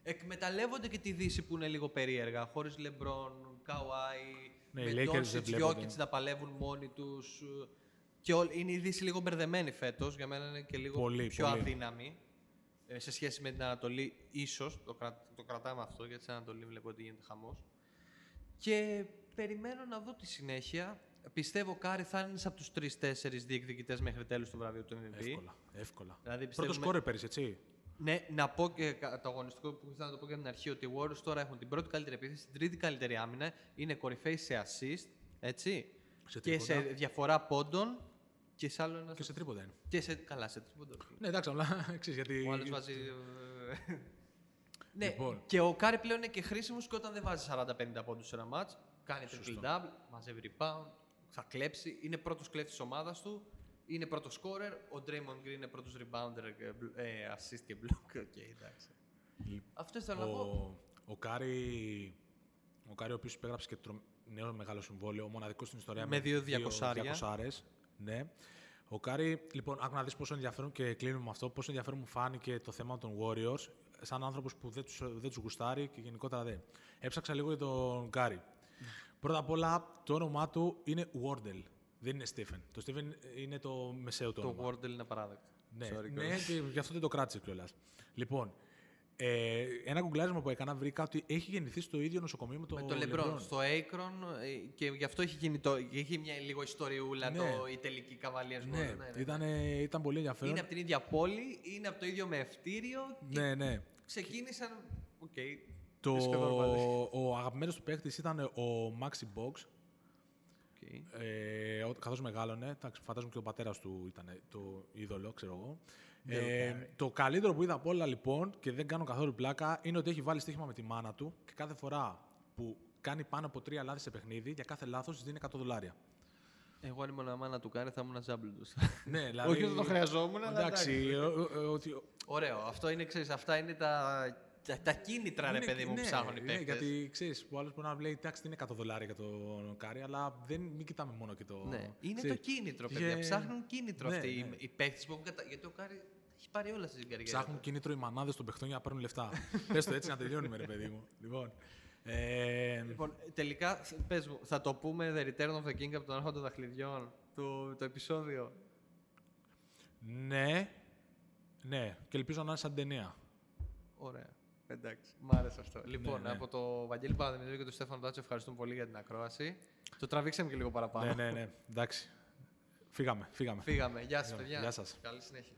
Στιγμή. Εκμεταλλεύονται και τη Δύση που είναι λίγο περίεργα. Χωρίς Λεμπρόν, Καουάι, Ναι, οι με Lakers δεν Doncic, βλέπονται. Jokic να παλεύουν μόνοι τους. Και όλ- είναι η Δύση λίγο μπερδεμένη φέτος. Για μένα είναι και λίγο Πολύ, πιο πολύ. αδύναμη ε, σε σχέση με την Ανατολή. Ίσως το, κρα... το κρατάμε αυτό γιατί στην Ανατολή βλέπω ότι γίνεται χαμός. Και περιμένω να δω τη συνέχεια. Πιστεύω ο Κάρι θα είναι ένας από τους 3-4 διεκδικητές μέχρι τέλους του βραβείου του MVP. Εύκολα. εύκολα. Δηλαδή, Πρώτο πιστεύουμε- σκόρερ πέρυσι, έτσι. Ναι, να πω και κα- το αγωνιστικό που ήθελα να το πω και από την αρχή ότι οι Warriors τώρα έχουν την πρώτη καλύτερη επίθεση, την τρίτη καλύτερη άμυνα, είναι κορυφαίοι σε assist, έτσι, Σε και τρίποτα. σε διαφορά πόντων και σε άλλο ένα. Και σε τρίποτα είναι. και σε, καλά, σε τρίποντο. Ναι, εντάξει, αλλά ξέρεις γιατί. Ο άλλος βάζει. ε, ναι, Λοιπόν. και ο Κάρι πλέον είναι και χρήσιμος και όταν δεν βάζει 40-50 πόντους σε ένα match. Κάνει triple double, μαζεύει rebound, θα κλέψει. Είναι πρώτος κλέφτης της ομάδας του. Είναι πρώτος scorer. Ο Draymond Green είναι πρώτος rebounder, και μπλ- ε, assist και block. OK, εντάξει. Αυτό ήθελα να πω. Ο, ο Κάρι, ο Κάρι, ο οποίος υπέγραψε και τρο... νέο μεγάλο συμβόλαιο, μοναδικός στην ιστορία Με δύο δύο 200. 200. Ναι. Ο Κάρι, λοιπόν, άκου να δεις πόσο ενδιαφέρον και κλείνουμε με αυτό, πόσο ενδιαφέρον μου φάνηκε το θέμα των Warriors, σαν άνθρωπος που δεν τους δεν τους γουστάρει και γενικότερα δεν. Έψαξα λίγο για τον Κάρι. Πρώτα απ' όλα, το όνομά του είναι Wardell. Δεν είναι Stephen. Το Stephen είναι το μεσαίο του Το όνομα. Wardell είναι απαράδεκτο. Ναι, Sorry, ναι κιόλας. και γι' αυτό δεν το κράτησε κιόλας. Λοιπόν, ε, ένα γκουγκλάρισμα που έκανα βρήκα ότι έχει γεννηθεί στο ίδιο νοσοκομείο με το, Με το LeBron, στο Akron ε, και γι' αυτό έχει γίνει το, είχε μια λίγο ιστοριούλα Ναι. το η τελική Cavaliers Ναι, Warriors. Ναι, ναι. Ήταν, ήταν πολύ ενδιαφέρον. Είναι από την ίδια πόλη, είναι από το ίδιο μαιευτήριο και Ναι, ναι. ξεκίνησαν. Οκ. Το, σχεδόν μαζί. ο αγαπημένος του παίκτης ήταν ο Muggsy Bogues. OK. Ε, ο- καθώς μεγάλωνε, εντάξει, φαντάζομαι και ο πατέρας του ήταν το είδωλο, ξέρω εγώ. Ναι, Ε, το καλύτερο που είδα από όλα λοιπόν, και δεν κάνω καθόλου πλάκα, είναι ότι έχει βάλει στοίχημα με τη μάνα του και κάθε φορά που κάνει πάνω από τρία λάθη σε παιχνίδι, για κάθε λάθος της δίνει 100 δολάρια. Εγώ αν ήμουν η μάνα του Κάρι θα ήμουν ζάμπλουτη. ναι, δηλαδή... Όχι ότι το χρειαζόμουν, αλλά Εντάξει, ο- ο- ότι- Ωραίο. Αυτό είναι, ξέρεις, αυτά είναι τα, τα, τα κίνητρα, ρε Είναι- παιδί μου, που ναι, ψάχνουν οι ναι, παίκτες. γιατί ξέρεις, ο άλλος μπορεί να λέει: Εντάξει, τι είναι 100 δολάρια για τον Κάρι, αλλά δεν, μην κοιτάμε μόνο και το. Ναι. Είναι ξέρεις, το κίνητρο, παιδιά. για- Ψάχνουν κίνητρο Ναι, αυτοί οι- ναι. οι παίκτες που έχουν κατα... Γιατί ο Κάρι έχει πάρει όλα στην καριέρα. Ψάχνουν του. κίνητρο οι μανάδες των παιχτών για να παίρνουν λεφτά. Πες το έτσι να τελειώνουμε, ρε παιδί μου. Λοιπόν. Ε, Λοιπόν, τελικά, πες μου, θα το πούμε The Return of the King από τον Άρχοντα των Δαχλειδιών, το, το επεισόδιο; ναι, ναι, και ελπίζω να είναι σαν ταινία. Ωραία. Εντάξει, μ' άρεσε αυτό. Λοιπόν, ναι. από το Βαγγέλη Παπαδημητρίου και τον Στέφανο Τάτσο ευχαριστούμε πολύ για την ακρόαση. Το τραβήξαμε και λίγο παραπάνω. ναι, ναι, ναι. Εντάξει. Φύγαμε, φύγαμε. Φύγαμε. Γεια σας, Φύγαμε. παιδιά. Γεια σας. Καλή συνέχεια.